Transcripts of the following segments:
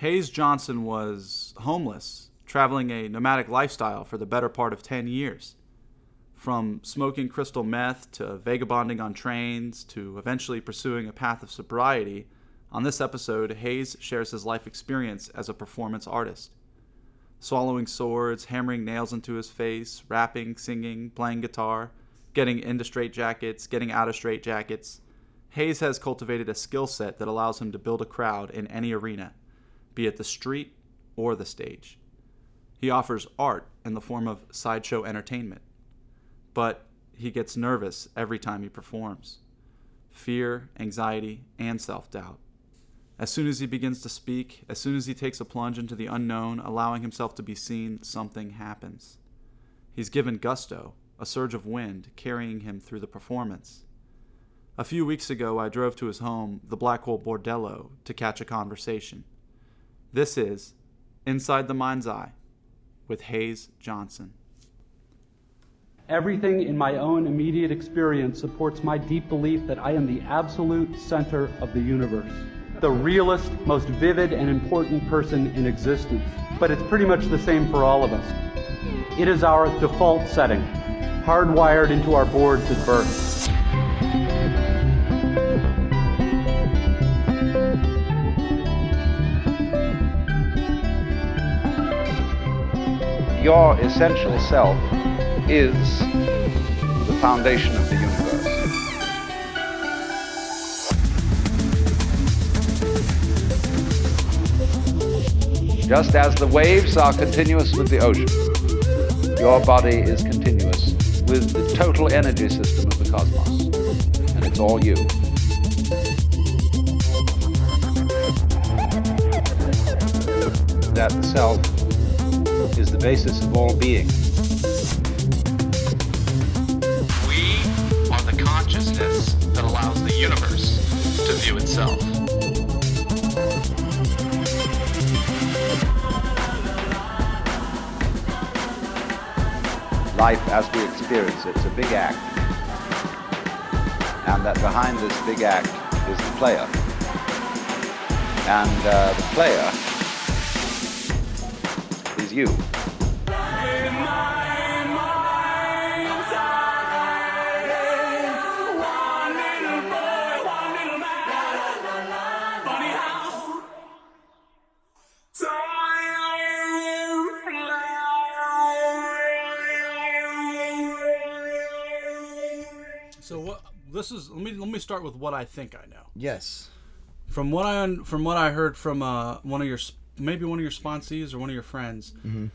Hayes Johnson was homeless, traveling a nomadic lifestyle for the better part of 10 years. From smoking crystal meth to vagabonding on trains to eventually pursuing a path of sobriety, on this episode, Hayes shares his life experience as a performance artist. Swallowing swords, hammering nails into his face, rapping, singing, playing guitar, getting into straitjackets, getting out of straitjackets, Hayes has cultivated a skill set that allows him to build a crowd in any arena, be it the street or the stage. He offers art in the form of sideshow entertainment, but he gets nervous every time he performs fear, anxiety, and self doubt. As soon as he begins to speak, as soon as he takes a plunge into the unknown, allowing himself to be seen, something happens. He's given gusto, a surge of wind, carrying him through the performance. A few weeks ago, I drove to his home, the Blackwell Bordello, to catch a conversation. This is Inside the Mind's Eye with Hayes Johnson. Everything in my own immediate experience supports my deep belief that I am the absolute center of the universe the realest, most vivid, and important person in existence. But it's pretty much the same for all of us. It is our default setting, hardwired into our boards at birth. Your essential self is the foundation of the universe. Just as the waves are continuous with the ocean, your body is continuous with the total energy system of the cosmos. And it's all you. That self is the basis of all being. We are the consciousness that allows the universe to view itself. life as we experience it is a big act. And that behind this big act is the player. And uh, the player is you. This is let me let me start with what I think I know. Yes. From what I from what I heard from uh, one of your maybe one of your sponsees or one of your friends, Mm-hmm.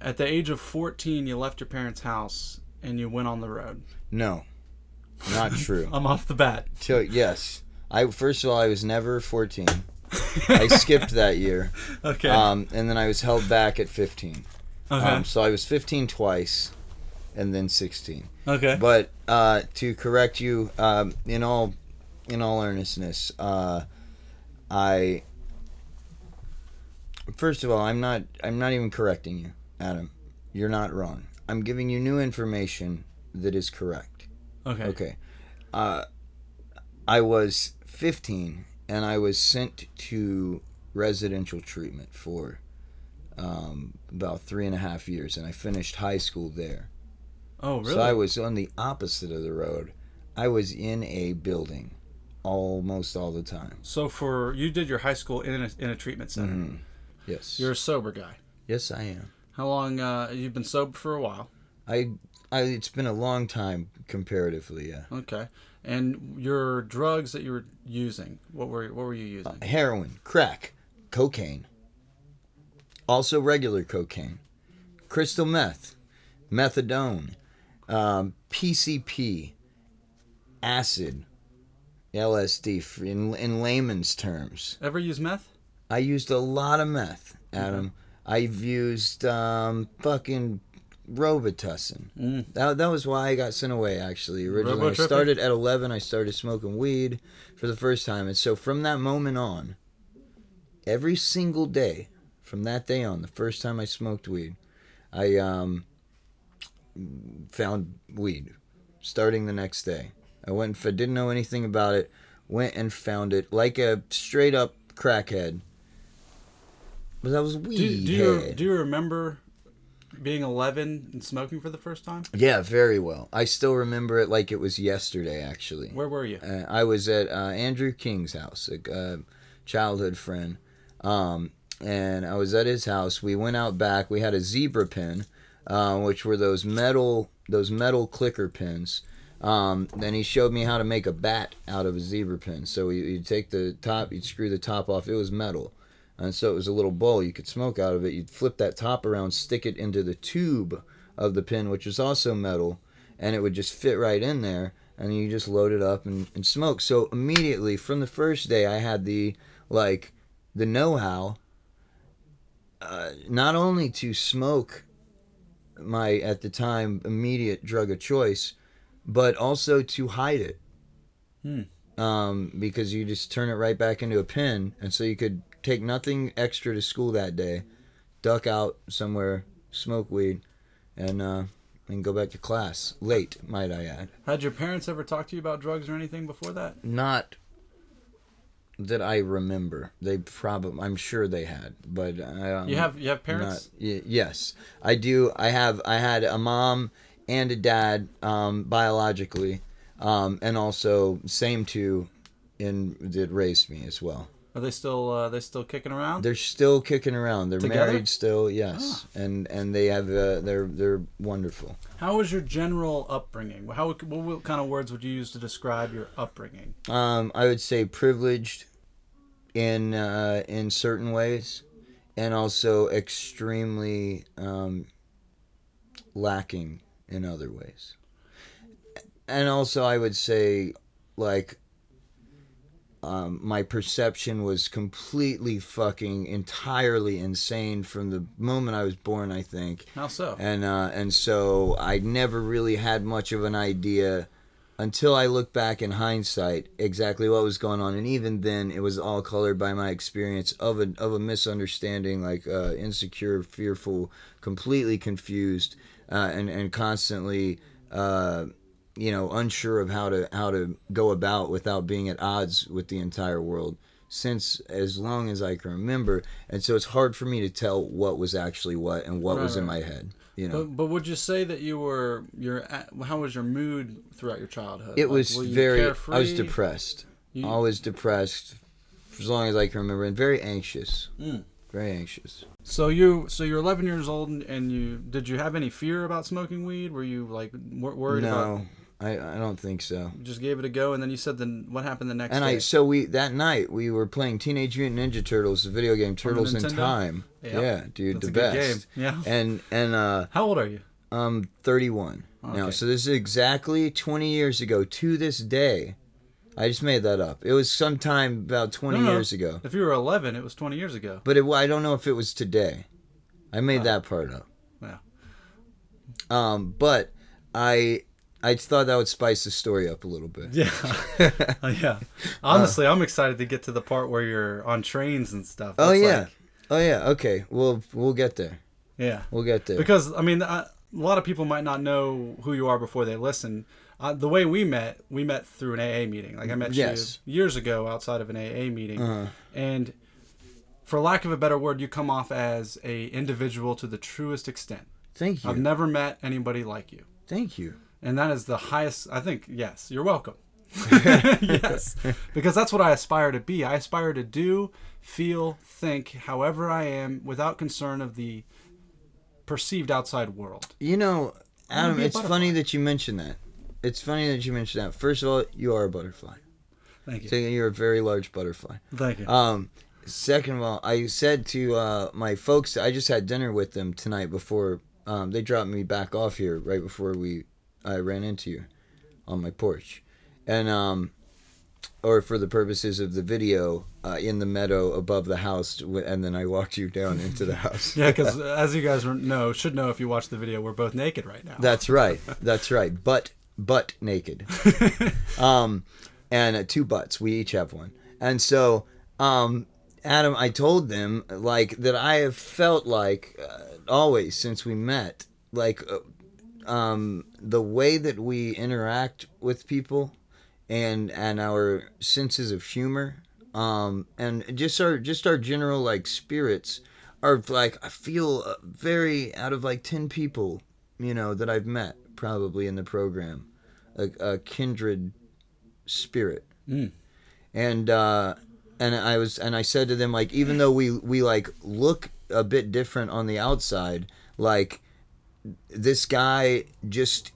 at the age of fourteen, you left your parents' house and you went on the road. No. Not true. I'm off the bat. Till yes. I first of all I was never 14. I skipped that year. Okay. Um, and then I was held back at 15. okay. Um, so I was 15 twice, and then 16. okay. But uh, to correct you, um, in all, in all earnestness, uh, I. First of all, I'm not. I'm not even correcting you, Adam. You're not wrong. I'm giving you new information that is correct. okay. Okay. Uh, I was 15 and I was sent to residential treatment for um, about three and a half years, and I finished high school there. Oh, really? So I was on the opposite of the road. I was in a building almost all the time. So for you did your high school in a, in a treatment center. Mhm. Yes. You're a sober guy. yes, I am. How long? Uh, you've been sober for a while. I, I. It's been a long time comparatively. Yeah. Okay. And your drugs that you were using, what were what were you using? heroin, crack, cocaine, also regular cocaine, crystal meth, methadone, um, PCP, acid, LSD in, in layman's terms. Ever use meth? I used a lot of meth, Adam. I've used um, fucking Robitussin. Mm. That, that was why I got sent away, actually. Originally, I started at 11. I started smoking weed for the first time. And so from that moment on, every single day, from that day on, the first time I smoked weed, I um, found weed starting the next day. I went, I didn't know anything about it, went and found it like a straight up crackhead. but that was weed. Do, do you do you remember being 11 and smoking for the first time? yeah, very well. I still remember it like it was yesterday. Actually, Where were you? Uh, I was at uh, Andrew King's house, a uh, childhood friend, um, and I was at his house. We went out back. We had a zebra pin, uh, which were those metal those metal clicker pins. Um, then he showed me how to make a bat out of a zebra pin. So you take the top, you'd screw the top off. It was metal. And so it was a little bowl you could smoke out of it. You'd flip that top around, stick it into the tube of the pin, which was also metal, and it would just fit right in there. And you just load it up and, and smoke. So immediately from the first day, I had the like the know-how, uh, not only to smoke my at the time immediate drug of choice, but also to hide it. Um, because you just turn it right back into a pin, and so you could take nothing extra to school that day, duck out somewhere, smoke weed, and uh, and go back to class late, might I add. Had your parents ever talked to you about drugs or anything before that? Not that I remember. They probably, I'm sure they had, but I, um, You have you have parents? Not, y- yes, I do. I have. I had a mom and a dad um, biologically, um, and also same two in that raised me as well. Are they still uh, they still kicking around? They're still kicking around. They're Together? Ah. married still. Yes, and and they have. Uh, they're they're wonderful. How was your general upbringing? How what, what kind of words would you use to describe your upbringing? Um, I would say privileged in uh, in certain ways, and also extremely um, lacking in other ways. And also, I would say, like, um, my perception was completely fucking entirely insane from the moment I was born. I think How so? and uh, and so I never really had much of an idea until I look back in hindsight exactly what was going on, and even then it was all colored by my experience of a of a misunderstanding, like uh, insecure, fearful, completely confused, uh, and and constantly. Uh, you know, unsure of how to how to go about without being at odds with the entire world since as long as I can remember, and so it's hard for me to tell what was actually what and what was in my head. You know, But, but would you say that you were your how was your mood throughout your childhood? it Like, was very. I was depressed. You- Always depressed, for as long as I can remember, and very anxious. Mm. Very anxious. So you so you're 11 years old and, you did you have any fear about smoking weed? Were you like wor- worried about? I I don't think so. you Just gave it a go and then you said then what happened the next And day? I so we that night we were playing Teenage Mutant Ninja Turtles, the video game Turtles in Time. Yep. Yeah, dude, That's the best. game. Yeah. And and uh How old are you? I'm 31 now. So this is exactly 20 years ago to this day. I just made that up. It was sometime about 20 No, no. years ago. If you were 11, it was 20 years ago. But it, I don't know if it was today. I made that part up. Yeah. Um, but I I thought that would spice the story up a little bit. Yeah. Uh, yeah. Honestly, I'm excited to get to the part where you're on trains and stuff. Oh yeah. like- oh yeah. Okay. We'll we'll get there. yeah. We'll get there. Because I mean, I, a lot of people might not know who you are before they listen. Uh, the way we met, we met through an AA meeting. Like I met Yes. you years ago outside of an AA meeting, Uh-huh. and for lack of a better word, you come off as a individual to the truest extent. Thank you. I've never met anybody like you, Thank you. And that is the highest. I think yes, you're welcome. yes, because that's what I aspire to be. I aspire to do, feel, think, however I am, without concern of the perceived outside world. You know, Adam, it's butterfly. funny that you mention that. It's funny that you mention that. First of all, you are a butterfly. Thank you. So you're a very large butterfly. Thank you. Um, second of all, I said to uh, my folks, I just had dinner with them tonight before um, they dropped me back off here right before we I ran into you on my porch, and um, or for the purposes of the video uh, in the meadow above the house, and then I walked you down into the house. yeah, because as you guys know, should know if you watch the video, we're both naked right now. That's right. That's right. But butt naked. um, and uh, two butts. We each have one. And so, um, Adam, I told them like that. I have felt like uh, always since we met, like uh, um, the way that we interact with people, and and our senses of humor, um, and just our just our general like spirits are like I feel very out of like ten people, you know, that I've met probably in the program, a, a kindred spirit, and uh, and I was and I said to them like even though we we like look a bit different on the outside, like this guy just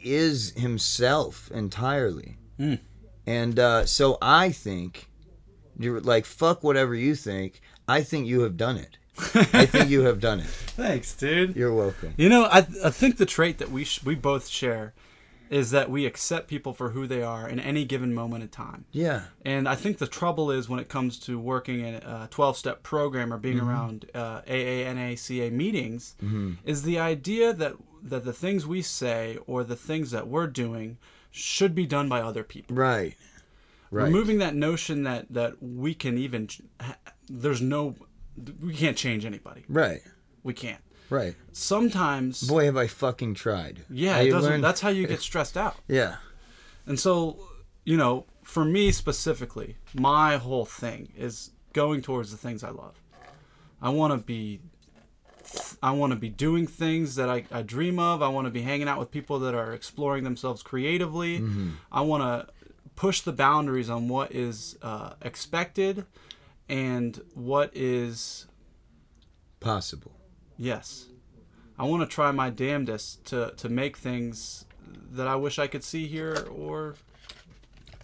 is himself entirely. And uh, so I think, you're like, fuck whatever you think. I think you have done it. I think you have done it. Thanks, dude. You're welcome. You know, I, I think the trait that we sh- we both share is that we accept people for who they are in any given moment in time. Yeah. And I think the trouble is when it comes to working in a 12 step program or being around uh, AA NA CA meetings, is the idea that, that the things we say or the things that we're doing should be done by other people. Right. Right. Removing that notion that, that we can even, there's no, we can't change anybody. Right. We can't. Right. Sometimes, Boy, have I fucking tried. yeah, I it doesn't, learned- that's how you get stressed out. Yeah. And so, you know, for me specifically, my whole thing is going towards the things I love. I want to be I want to be doing things that I, I dream of. I want to be hanging out with people that are exploring themselves creatively. I want to push the boundaries on what is uh, expected and what is Possible. Yes. I want to try my damnedest to, to make things that I wish I could see here or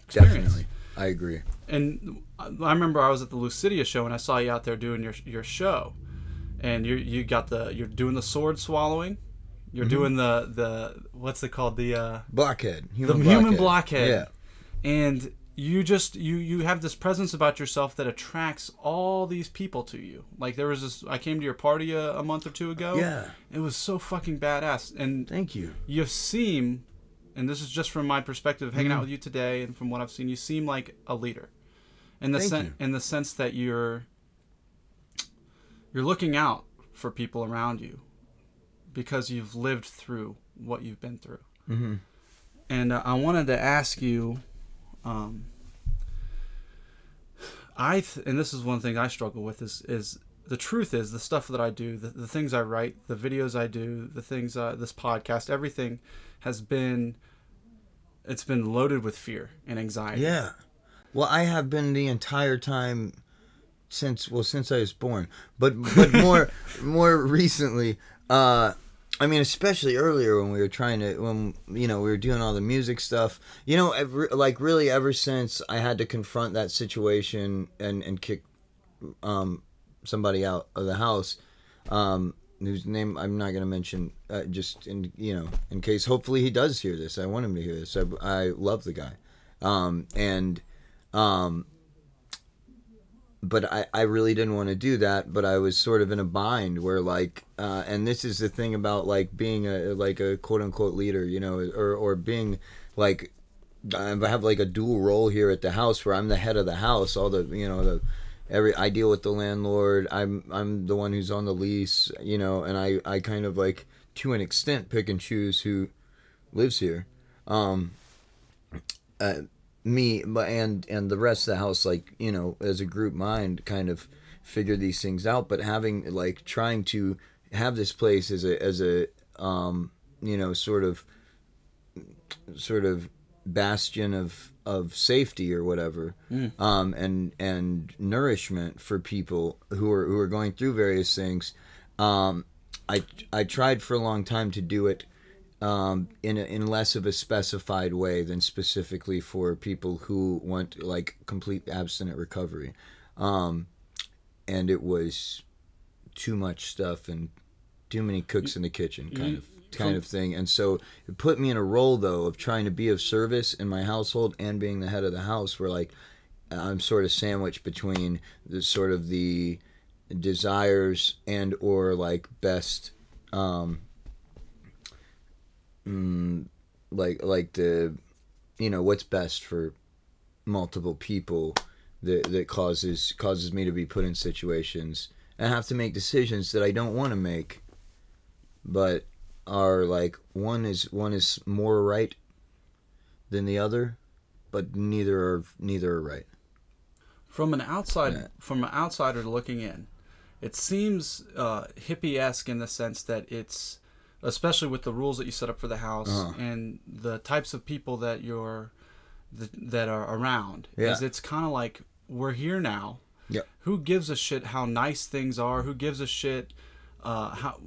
experience. Definitely. I agree. And I remember I was at the Lucidia show and I saw you out there doing your your show, and you you got the you're doing the sword swallowing, you're Mm-hmm. doing the the what's it called the uh, Blockhead. the Human human blockhead, Yeah. and you just you you have this presence about yourself that attracts all these people to you. Like there was this I came to your party a, a month or two ago. Yeah. it was so fucking badass, and Thank you. you seem, and this is just from my perspective hanging Mm-hmm. out with you today, and from what I've seen, you seem like a leader, in the Thank sen- in the sense that you're you're looking out for people around you because you've lived through what you've been through. Mm-hmm. And uh, I wanted to ask you, um, I th- and this is one thing I struggle with is is the truth is the stuff that I do, the, the things I write, the videos I do, the things uh, this podcast, everything has been it's been loaded with fear and anxiety. Yeah. Well, I have been the entire time since well since I was born, but but more more recently. Uh, I mean, especially earlier when we were trying to when you know we were doing all the music stuff. You know, ever, like really ever since I had to confront that situation and and kick um somebody out of the house. Um, whose name I'm not going to mention, uh, just in you know, in case. Hopefully, he does hear this. I want him to hear this. I, I love the guy, um, and um, but I, I really didn't want to do that. But I was sort of in a bind where like, uh, and this is the thing about like being a like a quote unquote leader, you know, or or being like I have like a dual role here at the house where I'm the head of the house. All the you know the every I deal with the landlord. I'm I'm the one who's on the lease, you know, and I I kind of like to an extent pick and choose who lives here. Um, uh, me, but and and the rest of the house, like you know, as a group mind, kind of figure these things out. But having like trying to have this place as a as a um, you know sort of sort of bastion of of safety or whatever um and and nourishment for people who are who are going through various things um i i tried for a long time to do it um in a, in less of a specified way than specifically for people who want like complete abstinent recovery. Um and it was too much stuff and too many cooks in the kitchen kind of kind of thing. And so it put me in a role though of trying to be of service in my household and being the head of the house where like i'm sort of sandwiched between the sort of the desires and or like best um mm, like like the you know what's best for multiple people that that causes causes me to be put in situations and have to make decisions that I don't want to make but are like one is one is more right than the other but neither are neither are right From an outside Yeah. from an outsider looking in, it seems uh, hippie-esque in the sense that it's especially with the rules that you set up for the house Uh-huh. and the types of people that you're th- that are around Yeah. is it's kind of like we're here now Yep. who gives a shit how nice things are who gives a shit uh, how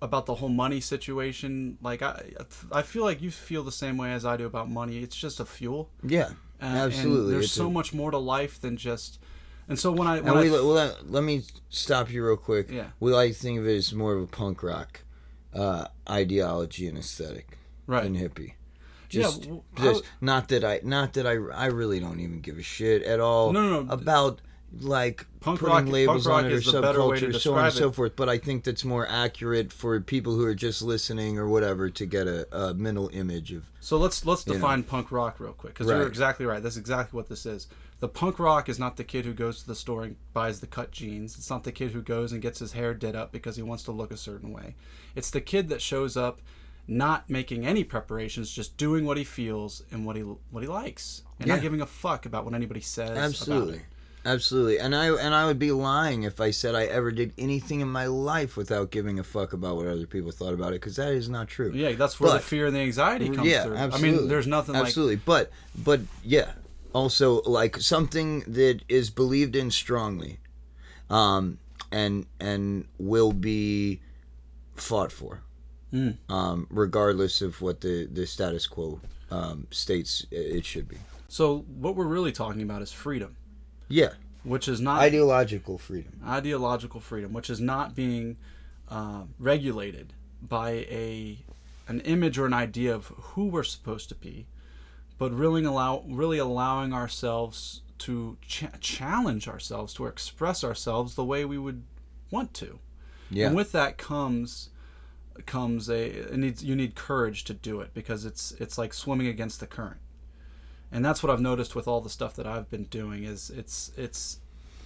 about the whole money situation like I, I feel like you feel the same way as I do about money it's just a fuel Yeah, Uh, absolutely. there's It's so a- much more to life than just and so when I when And I we, well, let, let me stop you real quick. Yeah. We like to think of it as more of a punk rock uh, ideology and aesthetic right and hippie. Yeah, Just, just how- not that I, not that I, I really don't even give a shit at all. No, no, no. About like Punk putting rock- labels on it or is the better way to subculture, so on and so forth. But I think that's more accurate for people who are just listening or whatever to get a, a mental image of. So let's let's know. define punk rock real quick because Right. you're exactly right. That's exactly what this is. The punk rock is not the kid who goes to the store and buys the cut jeans. It's not the kid who goes and gets his hair did up because he wants to look a certain way. It's the kid that shows up not making any preparations, just doing what he feels and what he what he likes, and Yeah. not giving a fuck about what anybody says. about Absolutely. it. Absolutely. And I and I would be lying if I said I ever did anything in my life without giving a fuck about what other people thought about it because that is not true. Yeah, that's where But- the fear and the anxiety comes yeah, through. absolutely. I mean, there's nothing absolutely. But but yeah, also like something that is believed in strongly, um, and and will be fought for, Mm. um, regardless of what the the status quo um, states it should be. So what we're really talking about is freedom, Yeah, which is not ideological freedom. ideological freedom, which is not being uh, regulated by a an image or an idea of who we're supposed to be, but really allow really allowing ourselves to ch- challenge ourselves to express ourselves the way we would want to. Yeah. And with that comes comes a it needs you need courage to do it because it's it's like swimming against the current. And that's what I've noticed with all the stuff that I've been doing is it's it's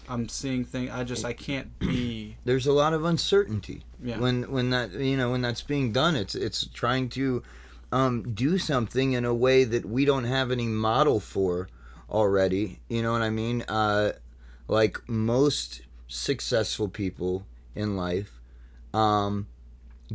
I'm seeing things I just I can't be there's a lot of uncertainty Yeah. when when that you know when that's being done it's it's trying to um, do something in a way that we don't have any model for already you know what i mean? Uh, like most successful people in life um,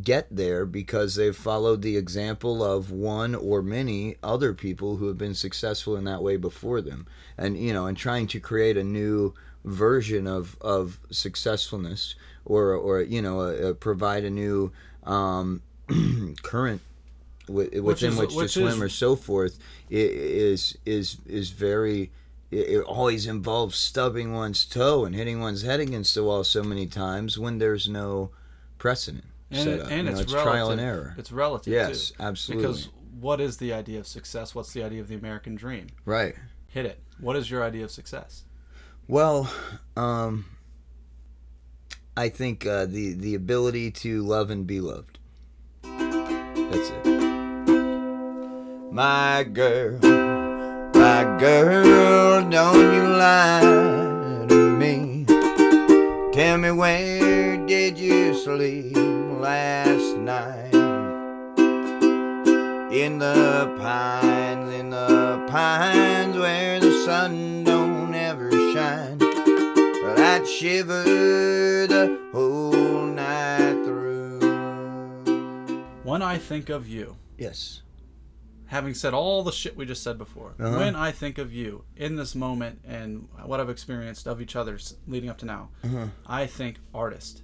get there because they've followed the example of one or many other people who have been successful in that way before them. And you know and trying to create a new version of of successfulness or or you know uh, uh, provide a new um, current wi- within is- which, to which swim or so forth is is is very it always involves stubbing one's toe and hitting one's head against the wall so many times when there's no precedent and, set up. and You know, it's, trial and error. It's relative Yes, too. absolutely. Because what is the idea of success? What's the idea of the American dream? right. Hit it. What is your idea of success? Well, um, I think uh, the the ability to love and be loved. That's it. My girl, my girl, don't you lie to me. Tell me where did you sleep last night? In the pines, in the pines where the sun don't ever shine. Well, I'd shiver the whole night through. When I think of you, Yes. Having said all the shit we just said before, Uh-huh. when I think of you in this moment and what I've experienced of each other's leading up to now, Uh-huh. I think artist,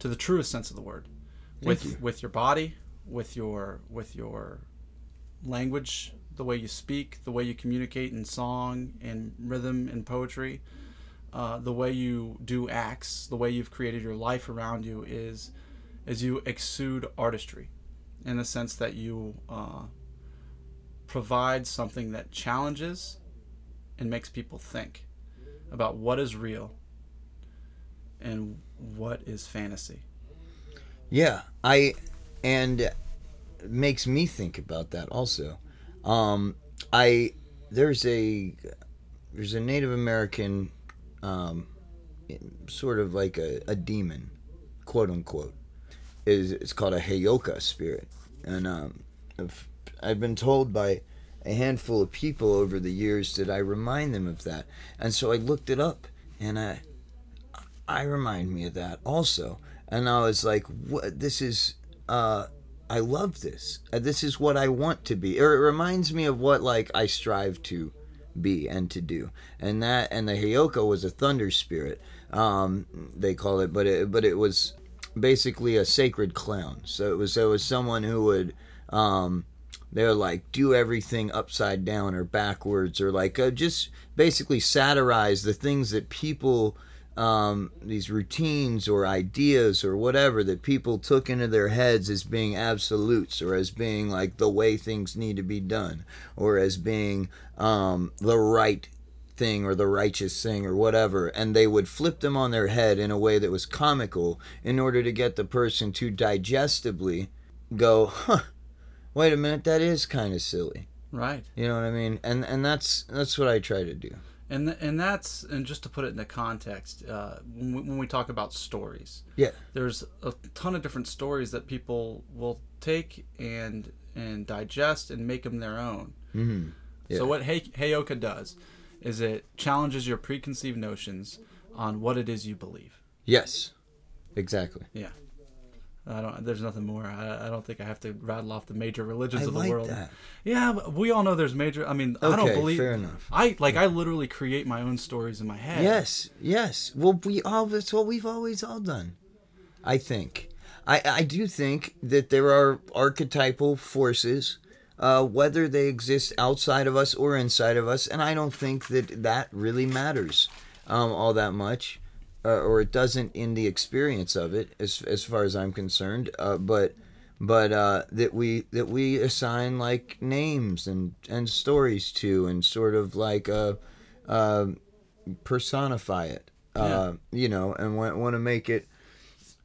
to the truest sense of the word, with you. with your body, with your with your language, the way you speak, the way you communicate in song and rhythm and poetry, uh, the way you do acts, the way you've created your life around you is is you exude artistry, in the sense that you. Uh, provide something that challenges and makes people think about what is real and what is fantasy. Yeah, I and makes me think about that also. Um, I there's a there's a Native American um, sort of like a, a demon, quote unquote. Is it's called a Heyoka spirit, and um, I've, I've been told by a handful of people over the years that I remind them of that, and so I looked it up, and I I remind me of that also. And I was like, what? This is, uh, I love this. Uh, this is what I want to be. Or it reminds me of what like I strive to be and to do. And that and the Heyoka was a thunder spirit. Um, they call it, but it but it was basically a sacred clown. So it was it was someone who would um, they're like do everything upside down or backwards or like uh, just basically satirize the things that people um, these routines or ideas or whatever that people took into their heads as being absolutes or as being like the way things need to be done or as being um, the right thing or the righteous thing or whatever. And they would flip them on their head in a way that was comical in order to get the person to digestibly go huh wait a minute that is kind of silly Right. you know what i mean and and that's that's what i try to do And th- and that's and just to put it into context, uh, when, we, when we talk about stories, yeah there's a ton of different stories that people will take and and digest and make them their own. mm-hmm. Yeah. So what Hey- Heyoka does is it challenges your preconceived notions on what it is you believe. yes exactly Yeah. I don't. There's nothing more. I, I don't think I have to rattle off the major religions I of the like world. that. Yeah, but we all know there's major. I mean, I don't believe. fair enough. I like. I literally create my own stories in my head. Yes, yes. Well, we all that's what we've always all done. I think. I I do think that there are archetypal forces, uh, whether they exist outside of us or inside of us, and I don't think that that really matters um, all that much, uh, or it doesn't in the experience of it, as as far as I'm concerned. Uh, but but uh, that we that we assign like names and and stories to, and sort of like uh, uh, personify it, uh, you know, and want, want to make it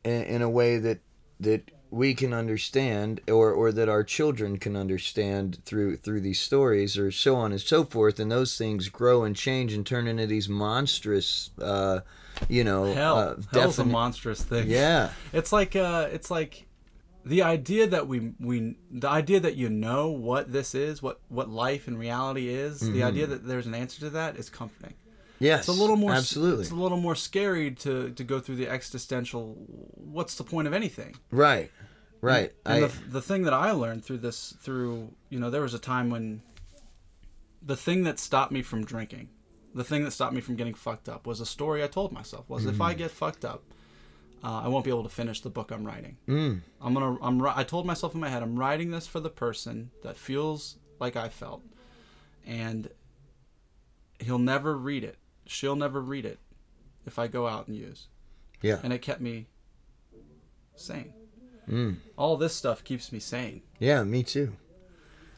in, in a way that that we can understand, or or that our children can understand through through these stories, or so on and so forth. And those things grow and change and turn into these monstrous, uh, you know, Hell, uh, hell's a monstrous thing. Yeah, It's like uh, it's like the idea that we we the idea that you know what this is, what what life and reality is. The idea that there's an answer to that is comforting. yes, It's a little more absolutely It's a little more scary to to go through the existential. What's the point of anything? right, right. And I, the, the thing that I learned through this, through you know, there was a time when the thing that stopped me from drinking, the thing that stopped me from getting fucked up, was a story I told myself. Was if Mm-hmm. I get fucked up, uh, I won't be able to finish the book I'm writing. Mm. I'm gonna. I'm. I told myself in my head, I'm writing this for the person that feels like I felt, and he'll never read it. She'll never read it if I go out and use yeah, and it kept me sane. Mm. All this stuff keeps me sane. Yeah, me too.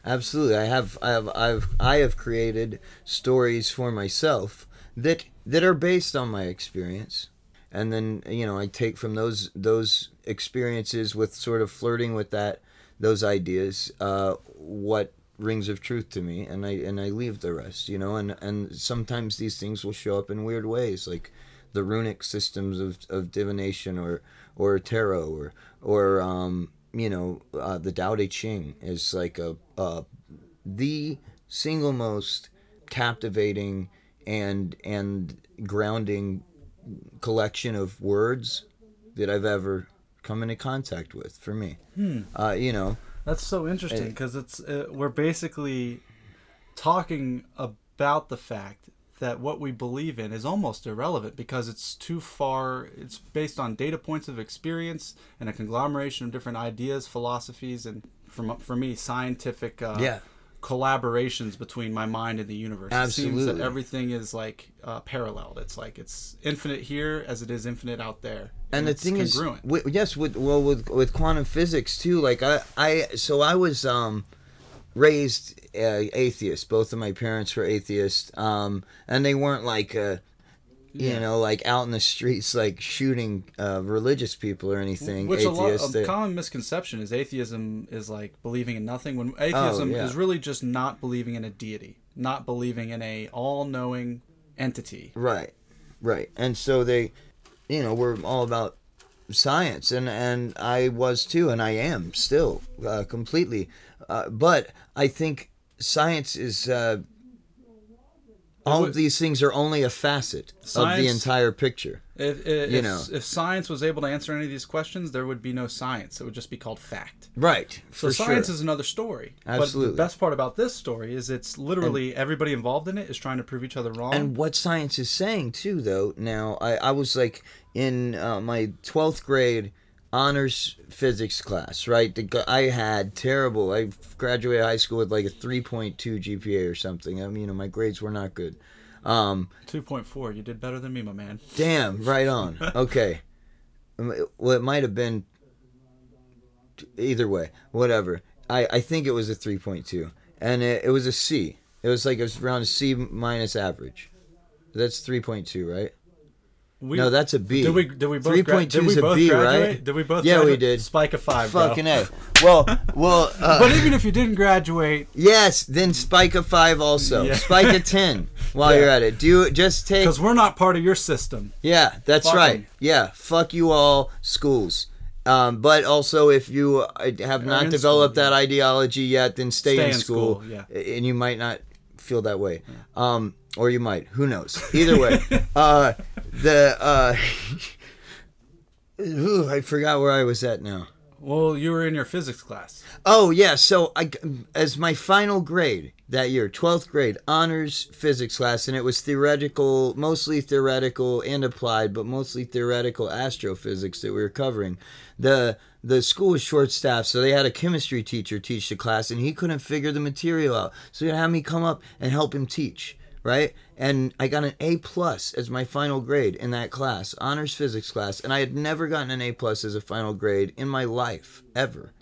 Absolutely. I have I have I've I have created stories for myself that that are based on my experience. And then, you know, I take from those those experiences with sort of flirting with that those ideas uh what rings of truth to me and I and I leave the rest, you know, and and sometimes these things will show up in weird ways like the runic systems of, of divination or or tarot or or um you know uh, the Tao Te Ching is like a uh, the single most captivating and and grounding collection of words that I've ever come into contact with for me. Uh, you know, That's so interesting because it's uh, we're basically talking about the fact that what we believe in is almost irrelevant because it's too far. It's based on data points of experience and a conglomeration of different ideas, philosophies, and from for me, scientific uh, Yeah. collaborations between my mind and the universe. It seems Absolutely. that everything is like uh, paralleled. It's like it's infinite here as it is infinite out there, and the it's thing congruent. is with, yes with well with with quantum physics too like i i so i was um raised atheist both of my parents were atheists um and they weren't like uh you know like out in the streets like shooting uh religious people or anything Which a, lot, a common misconception is atheism is like believing in nothing. When atheism Oh, yeah. is really just not believing in a deity, not believing in a all-knowing entity. Right, right. And so they, you know, we're all about science, and and I was too, and I am still uh, completely. Uh, but I think science is uh, all of these things are only a facet of the entire picture. If, if, You know. if science was able to answer any of these questions, there would be no science. It would just be called fact. Right. So For science sure. is another story. But Absolutely. the best part about this story is it's literally everybody involved in it is trying to prove each other wrong. and what science is saying too though now i, I was like in uh, my 12th grade honors physics class right? The, i had terrible i graduated high school with like a 3.2 gpa or something. I mean you know my grades were not good. Um 2.4, you did better than me, my man. damn right on. Okay. Um, well it might have been either way whatever. I i think it was a 3.2 and it, it was a c. It was like it was around a c minus average. That's 3.2 right We, no, that's a B. Did we? Did we both? Three point two is a B, graduate? right? Did we both? Yeah, we did. Spike a five. bro. Fucking A. Well, well, uh, But even if you didn't graduate, yes, then spike a 5 also. Yeah. Spike a 10 while Yeah. you're at it. Do just take. because we're not part of your system. Yeah, that's Fuck right. 'em. Yeah, fuck you all, schools. Um, but also, if you uh, have not developed school, that ideology yet, then stay, Stay in, in school. school, yeah. And you might not feel that way. Um, or you might. Who knows? Either way. uh, the. Uh, ooh, I forgot where I was at now. Well, you were in your physics class. Oh yeah, so I as my final grade that year, 12th grade honors physics class and it was theoretical, mostly theoretical and applied, but mostly theoretical astrophysics that we were covering. The the school was short staffed, so they had a chemistry teacher teach the class and he couldn't figure the material out. So he'd have me come up and help him teach, right? And I got an A plus as my final grade in that class, honors physics class, and I had never gotten an A plus as a final grade in my life ever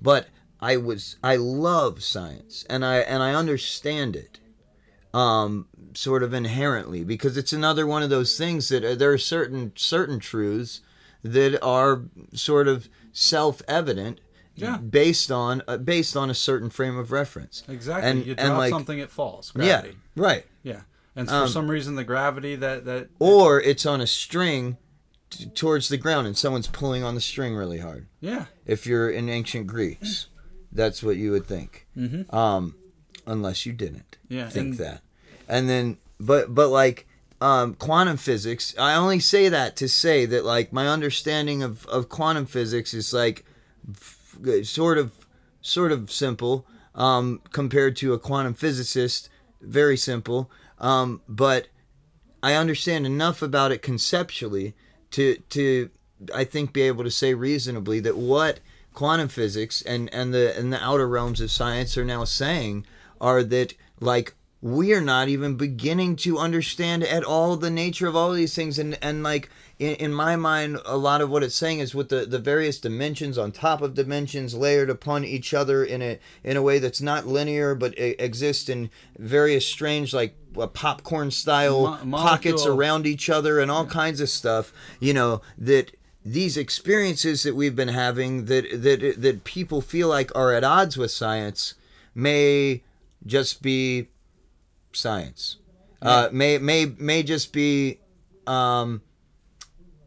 but I was I love science and I and I understand it um sort of inherently because it's another one of those things that uh, there are certain certain truths that are sort of self-evident Yeah. based on uh, based on a certain frame of reference Exactly. And- you and, like- something, it falls. yeah right Yeah. And for Um, some reason, the gravity that that or it's on a string t- towards the ground and someone's pulling on the string really hard yeah if you're in ancient Greece. That's what you would think. Mhm. Um, unless you didn't Yeah, think and- that. And then, but but like um, quantum physics, I only say that to say that like my understanding of of quantum physics is like f- sort of sort of simple um, compared to a quantum physicist. Very simple. Um, but I understand enough about it conceptually to to I think be able to say reasonably that what quantum physics and and the and the outer realms of science are now saying are that like we are not even beginning to understand at all the nature of all these things and and like in, in my mind a lot of what it's saying is with the the various dimensions on top of dimensions layered upon each other in a in a way that's not linear but exists in various strange like uh, popcorn style Mo- pockets around each other and all kinds of stuff you know that these experiences that we've been having that that that people feel like are at odds with science may just be science. Uh, may may may just be um,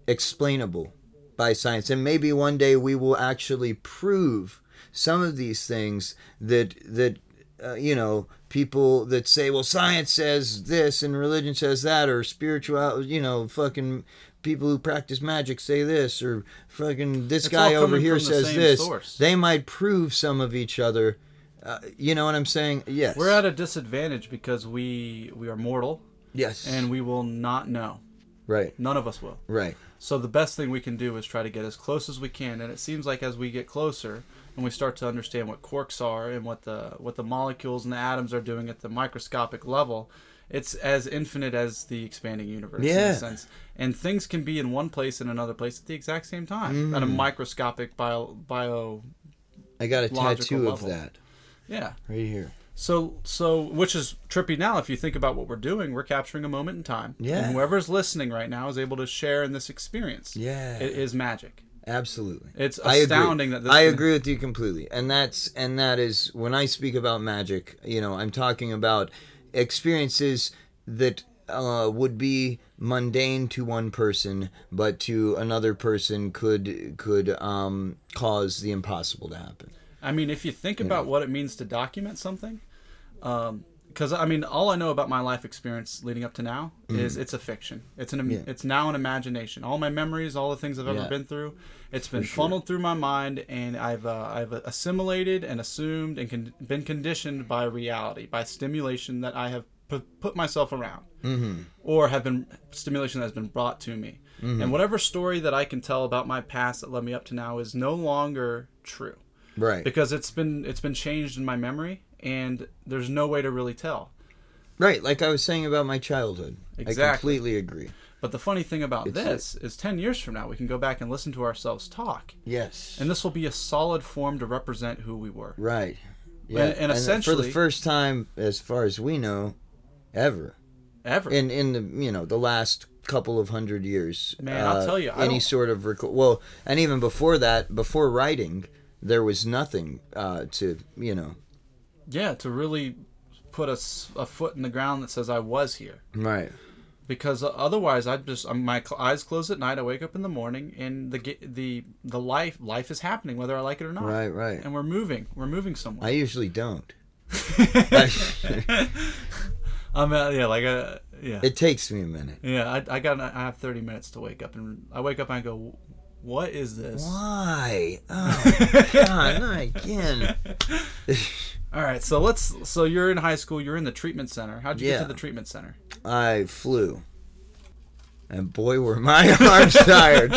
explainable by science. And maybe one day we will actually prove some of these things that that uh, you know people that say well science says this and religion says that or spiritual you know fucking people who practice magic say this or fucking this It's guy over here says this. source. they might prove some of each other. Uh, you know what i'm saying? Yes. We're at a disadvantage because we we are mortal. Yes. And we will not know. Right None of us will. right So the best thing we can do is try to get as close as we can, and it seems like as we get closer and we start to understand what quarks are and what the what the molecules and the atoms are doing at the microscopic level, it's as infinite as the expanding universe in a sense. And things can be in one place and another place at the exact same time Mm. at a microscopic bio bio i got a tattoo of that yeah. right here So so which is trippy now if you think about what we're doing, we're capturing a moment in time. Yeah. And whoever's listening right now is able to share in this experience. Yeah. It is magic. Absolutely. It's I agree. astounding that this I agree with you completely. And that's and that is when I speak about magic, you know, I'm talking about experiences that uh, would be mundane to one person, but to another person could could um, cause the impossible to happen. I mean, if you think about what it means to document something, um, because I mean, all I know about my life experience leading up to now Mm. is it's a fiction. It's an im it's now an imagination. All my memories, all the things I've ever Yeah. been through, it's been sure. funneled through my mind, and I've uh, I've assimilated and assumed and con- been conditioned by reality, by stimulation that I have pu- put myself around, mm-hmm. or have been stimulation that has been brought to me. And whatever story that I can tell about my past that led me up to now is no longer true Right. because it's been it's been changed in my memory and there's no way to really tell Right. Like I was saying about my childhood. Exactly. I completely agree. but the funny thing about It's- this is 10 years from now we can go back and listen to ourselves talk Yes. and this will be a solid form to represent who we were Right. Yeah. And- and for essentially- the first time, as far as we know, ever ever in in the you know the last couple of hundred years. uh, Man, I'll tell you, any sort of record. Well, and even before that, before writing, there was nothing uh, to you know. yeah to really put a, a foot in the ground that says i was here Right. because otherwise i just my eyes close at night i wake up in the morning and the the the life life is happening whether i like it or not Right. Right. and we're moving we're moving somewhere I usually don't. i'm uh, yeah like uh, yeah It takes me a minute. Yeah, I, I got I have 30 minutes to wake up and I wake up and I go, what is this? Why? Oh God, not again. All right, so let's so you're in high school, you're in the treatment center. How'd you get to the treatment center? I flew, and boy, were my arms tired.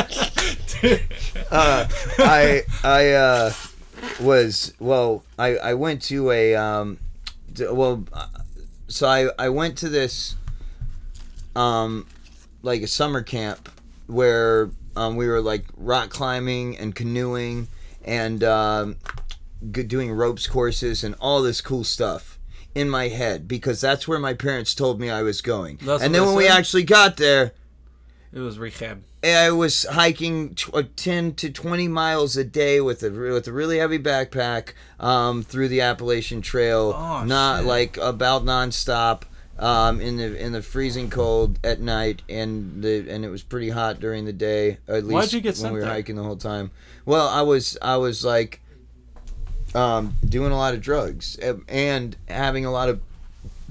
uh, I I uh, was well. I I went to a um, d- well, uh, so I I went to this um, like a summer camp where um, we were like rock climbing and canoeing and um, g- doing ropes courses and all this cool stuff in my head because that's where my parents told me I was going. That's and then when we actually got there, It was rehab. I was hiking tw- uh, 10 to 20 miles a day with a with a really heavy backpack um, through the Appalachian Trail, Oh, not shit. like about nonstop um, in the in the freezing cold at night, and the and it was pretty hot during the day. At least Why'd you get when we were there? hiking the whole time. Well, I was I was like um, doing a lot of drugs um, and having a lot of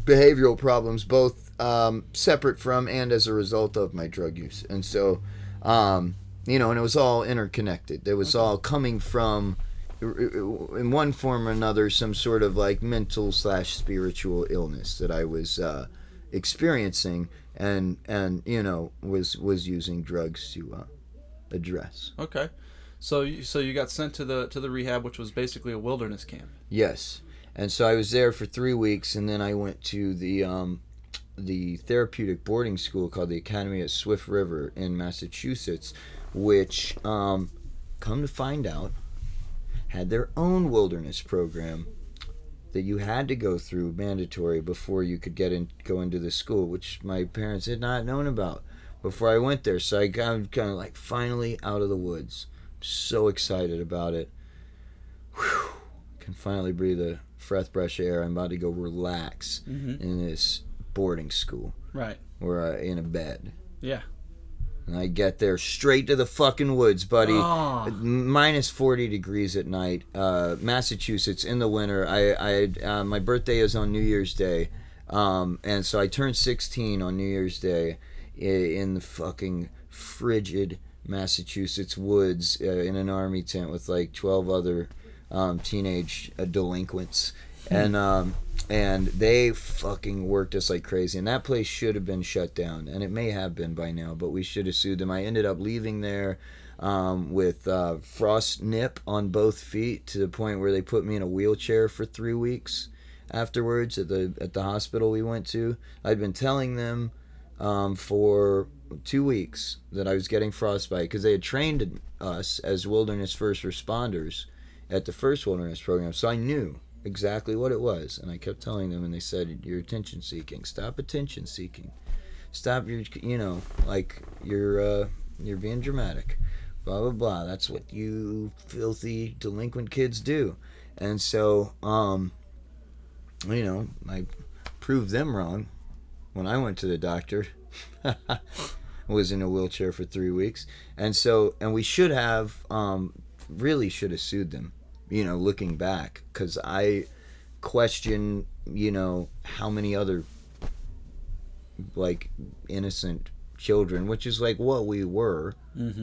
behavioral problems, both um, separate from and as a result of my drug use. And so, um, you know, and it was all interconnected. It was all coming from, in one form or another, some sort of like mental slash spiritual illness that I was uh, experiencing, and and you know was was using drugs to uh, address. Okay. So you, so you got sent to the to the rehab which was basically a wilderness camp. Yes, and so I was there for three weeks, and then I went to the um, the therapeutic boarding school called the Academy at Swift River in Massachusetts, which, um, come to find out, had their own wilderness program that you had to go through mandatory before you could get in go into the school, which my parents had not known about before I went there. So I got kind of like finally out of the woods. So excited about it. Whew. Can finally breathe a breath fresh air. I'm about to go relax Mhm. in this boarding school Right. where I in a bed. Yeah. And I get there straight to the fucking woods, buddy. Oh. Minus 40 degrees at night. Uh, Massachusetts in the winter. I, I uh, my birthday is on New Year's Day, um, and so I turned 16 on New Year's Day in the fucking frigid Massachusetts woods uh, in an army tent with like 12 other um, teenage uh, delinquents, and um, and they fucking worked us like crazy. And that place should have been shut down, and it may have been by now, but we should have sued them. I ended up leaving there um, with uh, frost nip on both feet to the point where they put me in a wheelchair for three weeks afterwards at the at the hospital we went to. I'd been telling them um, for two weeks that I was getting frostbite because they had trained us as wilderness first responders at the first wilderness program, so I knew exactly what it was, and I kept telling them, and they said, "You're attention seeking. Stop attention seeking. Stop your, you know, like you're uh, you're being dramatic." Blah blah blah. That's what you filthy delinquent kids do, and so um, you know, I proved them wrong when I went to the doctor. was in a wheelchair for three weeks, and so and we should have um, really should have sued them. You know, looking back, because I question you know how many other like innocent children, which is like what we were.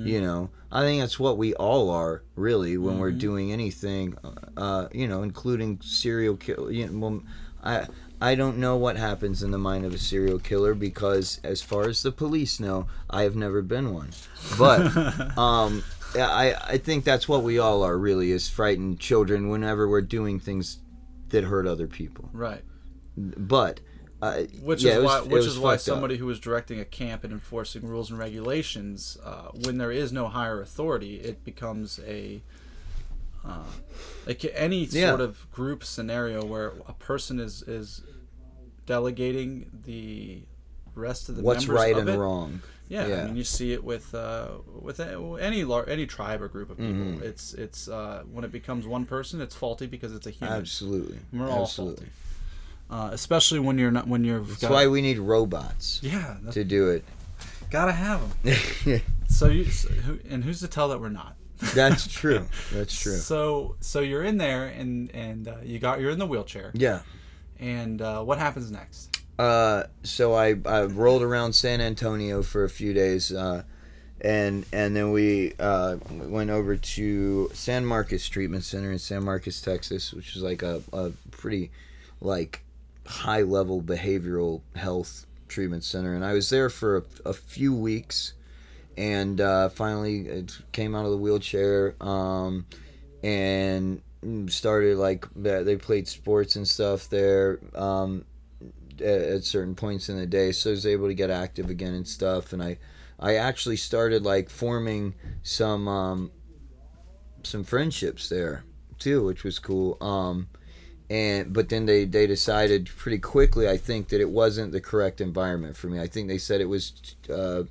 You know, I think that's what we all are really when we're doing anything. Uh, you know, including serial kill. You know, well, I I don't know what happens in the mind of a serial killer because, as far as the police know, I have never been one. But um, I I think that's what we all are really is frightened children whenever we're doing things that hurt other people. Right. But uh, Which yeah, is was- why, which is why fucked up. somebody who is directing a camp and enforcing rules and regulations, uh, when there is no higher authority, it becomes a uh, like any Yeah. sort of group scenario where a person is is delegating the rest of the what's right and it. wrong. Yeah, Yeah. I mean, you see it with uh, with any lar- any tribe or group of people. Mm-hmm. It's it's uh, when it becomes one person, it's faulty because it's a human. Absolutely, We're all absolutely. faulty. Uh, especially when you're not when you're. That's why we need robots Yeah, to do it. gotta have them. So you so who, and who's to tell that we're not? That's true. That's true. So so you're in there and and uh, you got you're in the wheelchair Yeah. and uh, what happens next? Uh, so I, I rolled around San Antonio for a few days, uh, and and then we uh, went over to San Marcos Treatment Center in San Marcos, Texas, which is like a, a pretty like high level behavioral health treatment center, and I was there for a, a few weeks, and uh, finally came out of the wheelchair, um, and started like they played sports and stuff there. Um, at, at certain points in the day so i was able to get active again and stuff and i i actually started like forming some um some friendships there too which was cool um and but then they they decided pretty quickly i think that it wasn't the correct environment for me. I think they said it was uh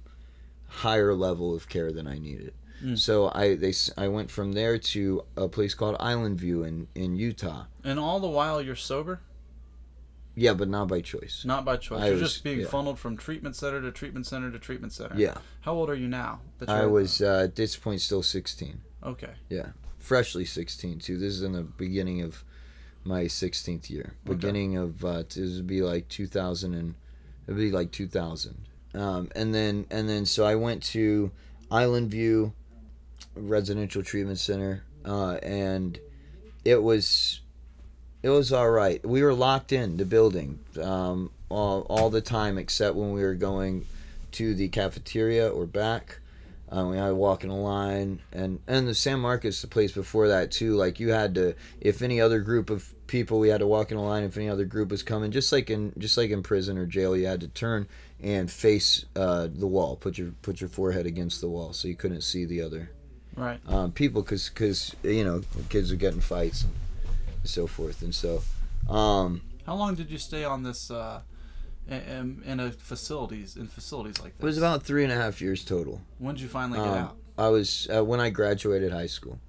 higher level of care than i needed. So i they i went from there to a place called island view in in utah. And all the while you're sober, yeah but not by choice not by choice. I you're was- just being yeah. funneled from treatment center to treatment center to treatment center. yeah How old are you now? that I was uh, at this point still 16. okay. Yeah, freshly 16 too. This is in the beginning of my 16th year. Beginning of uh, this would be like 2000 and it'd be like 2000. Um, and then and then so I went to Island View Residential Treatment Center, uh, and it was it was all right. We were locked in the building um, all, all the time except when we were going to the cafeteria or back. Uh, we had to walk in a line, and and the San Marcos, the place before that too. Like you had to, if any other group of people, we had to walk in a line. If any other group was coming, just like in just like in prison or jail, you had to turn and face uh, the wall. Put your put your forehead against the wall, so you couldn't see the other Right. um, people because because you know kids are getting fights and so forth and so um, How long did you stay on this uh, in, in a facilities in facilities like this? it was about three and a half years total When did you finally get um, out? i was uh, when i graduated high school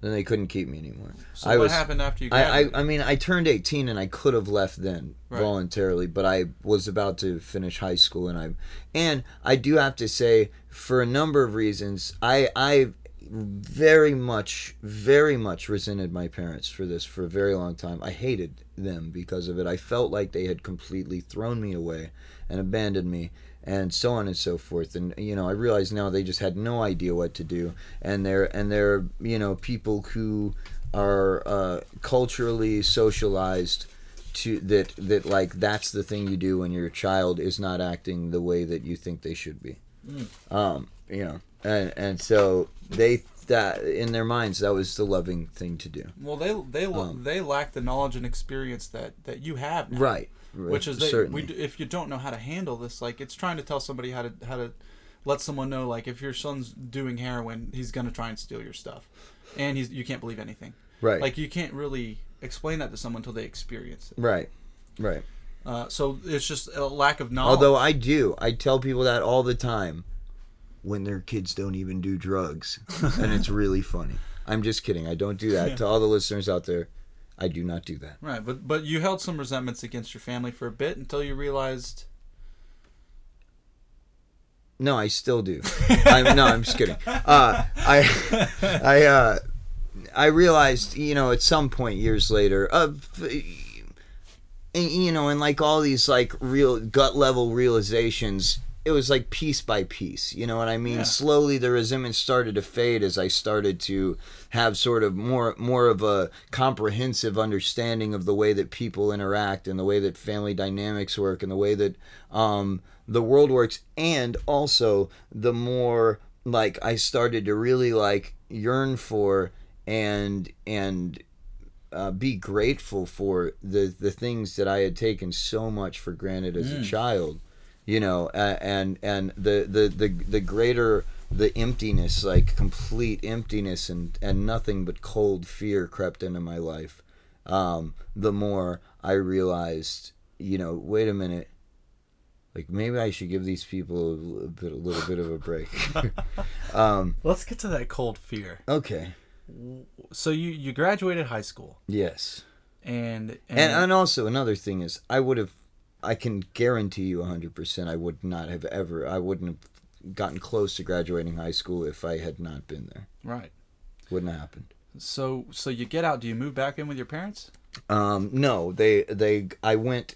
then they couldn't keep me anymore So I what was, happened after you I. I, I mean, I turned 18 and I could have left then Right. voluntarily, but I was about to finish high school and I and I do have to say for a number of reasons, I I very much very much resented my parents for this for a very long time. I hated them because of it. I felt like they had completely thrown me away and abandoned me and so on and so forth and you know i realize now they just had no idea what to do and they're and they're you know people who are uh, culturally socialized to that that like that's the thing you do when your child is not acting the way that you think they should be um you know and and so they that in their minds that was the loving thing to do. Well, they they um, they lack the knowledge and experience that that you have now. right which is that we, if you don't know how to handle this like it's trying to tell somebody how to how to let someone know like if your son's doing heroin he's going to try and steal your stuff. And he's you can't believe anything. Right. Like you can't really explain that to someone until they experience it. Right right. Uh, so it's just a lack of knowledge. Although I do, I tell people that all the time when their kids don't even do drugs, and it's really funny. I'm just kidding. I don't do that. To all the listeners out there, I do not do that. right but but you held some resentments against your family for a bit until you realized No, I still do. I'm, no, I'm just kidding. Uh, I, I, uh, I realized, you know, at some point years later, uh, and you know, and like all these like real gut level realizations, it was like piece by piece. You know what I mean? Yeah. Slowly, the resentment started to fade as I started to have sort of more more of a comprehensive understanding of the way that people interact and the way that family dynamics work and the way that um, the world works, and also the more like I started to really like yearn for and and uh, be grateful for the the things that I had taken so much for granted as a child, you know, uh, and and the, the the the greater the emptiness, like complete emptiness and and nothing but cold fear crept into my life. Um, the more I realized, you know, wait a minute. Like maybe I should give these people a little bit, a little bit of a break. um, Let's get to that cold fear. okay. So you you graduated high school, Yes. and and, And, and also another thing is, I would have, I can guarantee you 100%, I would not have ever, I wouldn't have gotten close to graduating high school if I had not been there. right. Wouldn't have happened. So so you get out. Do you move back in with your parents? Um, no, they, they, I went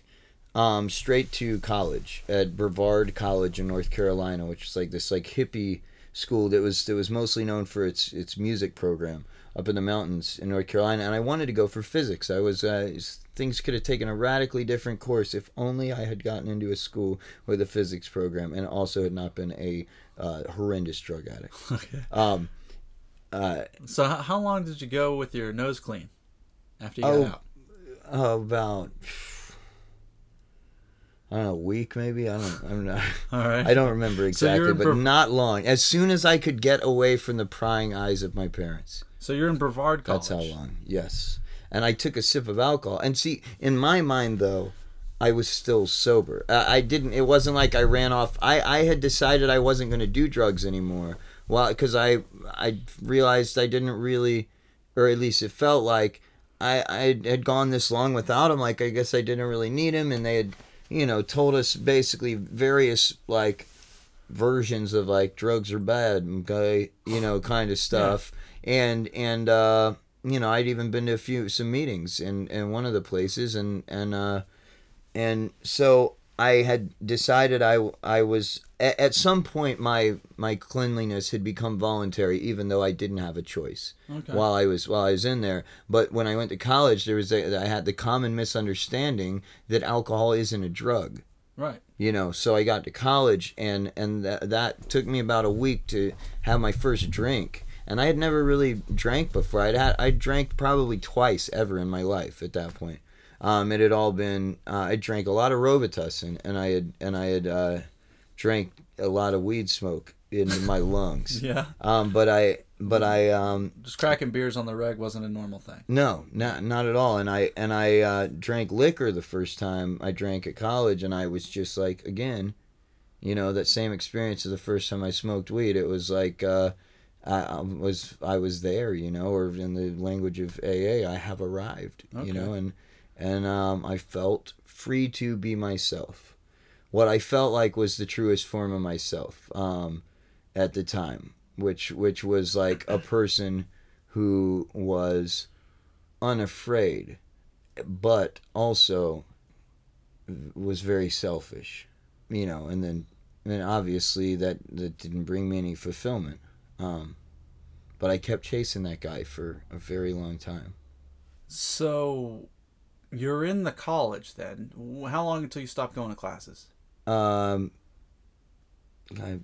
um, straight to college at Brevard College in North Carolina, which is like this like hippie school that was that was mostly known for its its music program up in the mountains in North Carolina. And I wanted to go for physics. I was uh, things could have taken a radically different course if only I had gotten into a school with a physics program and also had not been a uh, horrendous drug addict. Okay. Um, uh, So how, long did you go with your nose clean after you Oh, got out? uh, about I don't know, a week maybe. I don't. I'm not. All right. I don't remember exactly, in but Brev- not long. As soon as I could get away from the prying eyes of my parents. So you're in Brevard College. That's how long. Yes. And I took a sip of alcohol. And see, in my mind though, I was still sober. Uh, I didn't. It wasn't like I ran off. I I had decided I wasn't going to do drugs anymore. Well, because I I realized I didn't really, or at least it felt like I I had gone this long without him. Like I guess I didn't really need him, and they had you know told us basically various like versions of like drugs are bad okay you know kind of stuff and and uh you know i'd even been to a few some meetings in in one of the places and and uh and so i had decided i i was at, at some point my my cleanliness had become voluntary even though i didn't have a choice Okay. while i was while i was in there but when i went to college there was a, i had the common misunderstanding that alcohol isn't a drug Right. you know so i got to college and and that, that took me about a week to have my first drink and i had never really drank before i'd had i drank probably twice ever in my life at that point um, it had all been uh, i drank a lot of robitussin and i had and i had uh, drank a lot of weed smoke into my lungs Yeah. um, but i but i um, Just cracking beers on the reg wasn't a normal thing. no, not not at all. And I and I uh, drank liquor the first time I drank at college, and I was just like, again, you know, that same experience of the first time I smoked weed. It was like uh, I, I was I was there, you know, or in the language of AA, I have arrived, you know, and and um, I felt free to be myself. What I felt like was the truest form of myself um, at the time, which which was like a person who was unafraid, but also was very selfish, you know. And then, and obviously that that didn't bring me any fulfillment. Um, but I kept chasing that guy for a very long time. So you're in the college then. How long until you stopped going to classes? Um, I,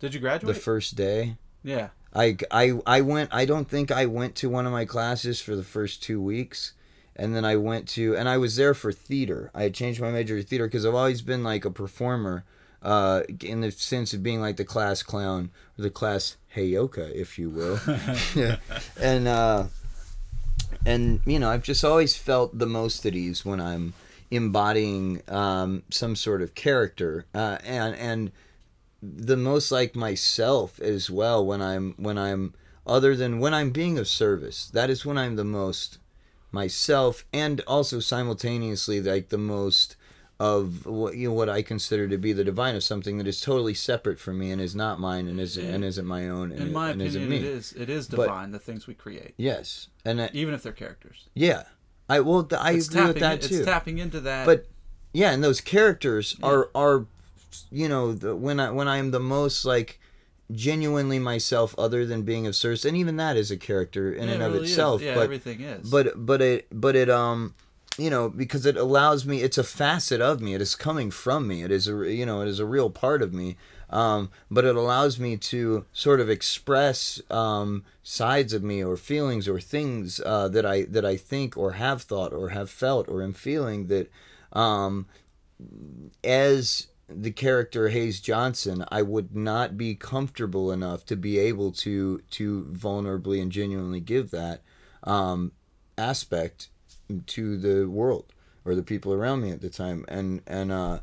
Did you graduate? the first day, yeah. I, I, I went. I don't think I went to one of my classes for the first two weeks, and then I went to, and I was there for theater. I had changed my major to theater because I've always been like a performer, uh, in the sense of being like the class clown the class heyoka, if you will. And uh, and you know, I've just always felt the most at ease when I'm embodying um, some sort of character, uh, and and the most like myself as well when I'm when I'm other than when I'm being of service. That is when I'm the most myself and also simultaneously like the most of what you know what I consider to be the divine of something that is totally separate from me and is not mine and isn't and isn't my own and, In my and opinion, it is. It is But- divine. the things we create, Yes, and that, even if they're characters. yeah, I well, I It's agree with that too. It's tapping into that. but yeah, and those characters are are, you know, the, when I when I am the most like genuinely myself, other than being of service, and even that is a character in Yeah, and of really is. itself. Yeah, but everything is. but but it but it um you know because it allows me it's a facet of me it is coming from me it is a you know it is a real part of me um but it allows me to sort of express um sides of me or feelings or things uh that i that i think or have thought or have felt or am feeling that um as the character Hayes Johnson, I would not be comfortable enough to be able to to vulnerably and genuinely give that um, aspect to the world or the people around me at the time, and and uh,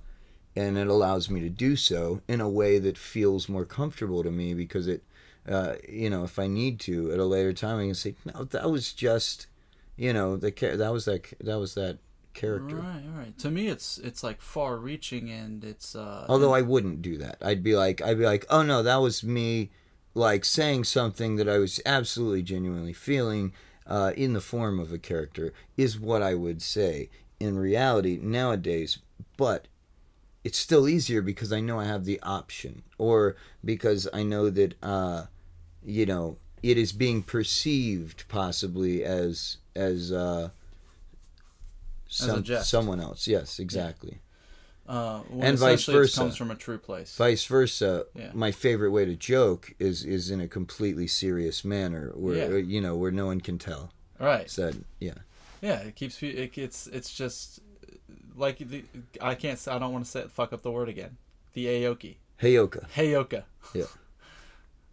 and it allows me to do so in a way that feels more comfortable to me because it, uh, you know, if I need to at a later time, I can say, no, that was just, you know, the that was that that was that character. Right, right. To me, it's it's like far-reaching, and it's. uh Although I wouldn't do that. I'd be like, I'd be like, oh no, that was me, like saying something that I was absolutely genuinely feeling, uh, in the form of a character, is what I would say in reality nowadays. But it's still easier because I know I have the option, or because I know that, uh, you know, it is being perceived possibly as as uh, some, jest. someone else. Yes, exactly. Uh, and vice versa. comes from a true place. vice versa Yeah. my favorite way to joke is is in a completely serious manner where Yeah. you know where no one can tell right. said yeah Yeah, it keeps. It, it's it's just like the I can't. I don't want to say fuck up the word again. The Aoki. heyoka Heyoka. Yeah.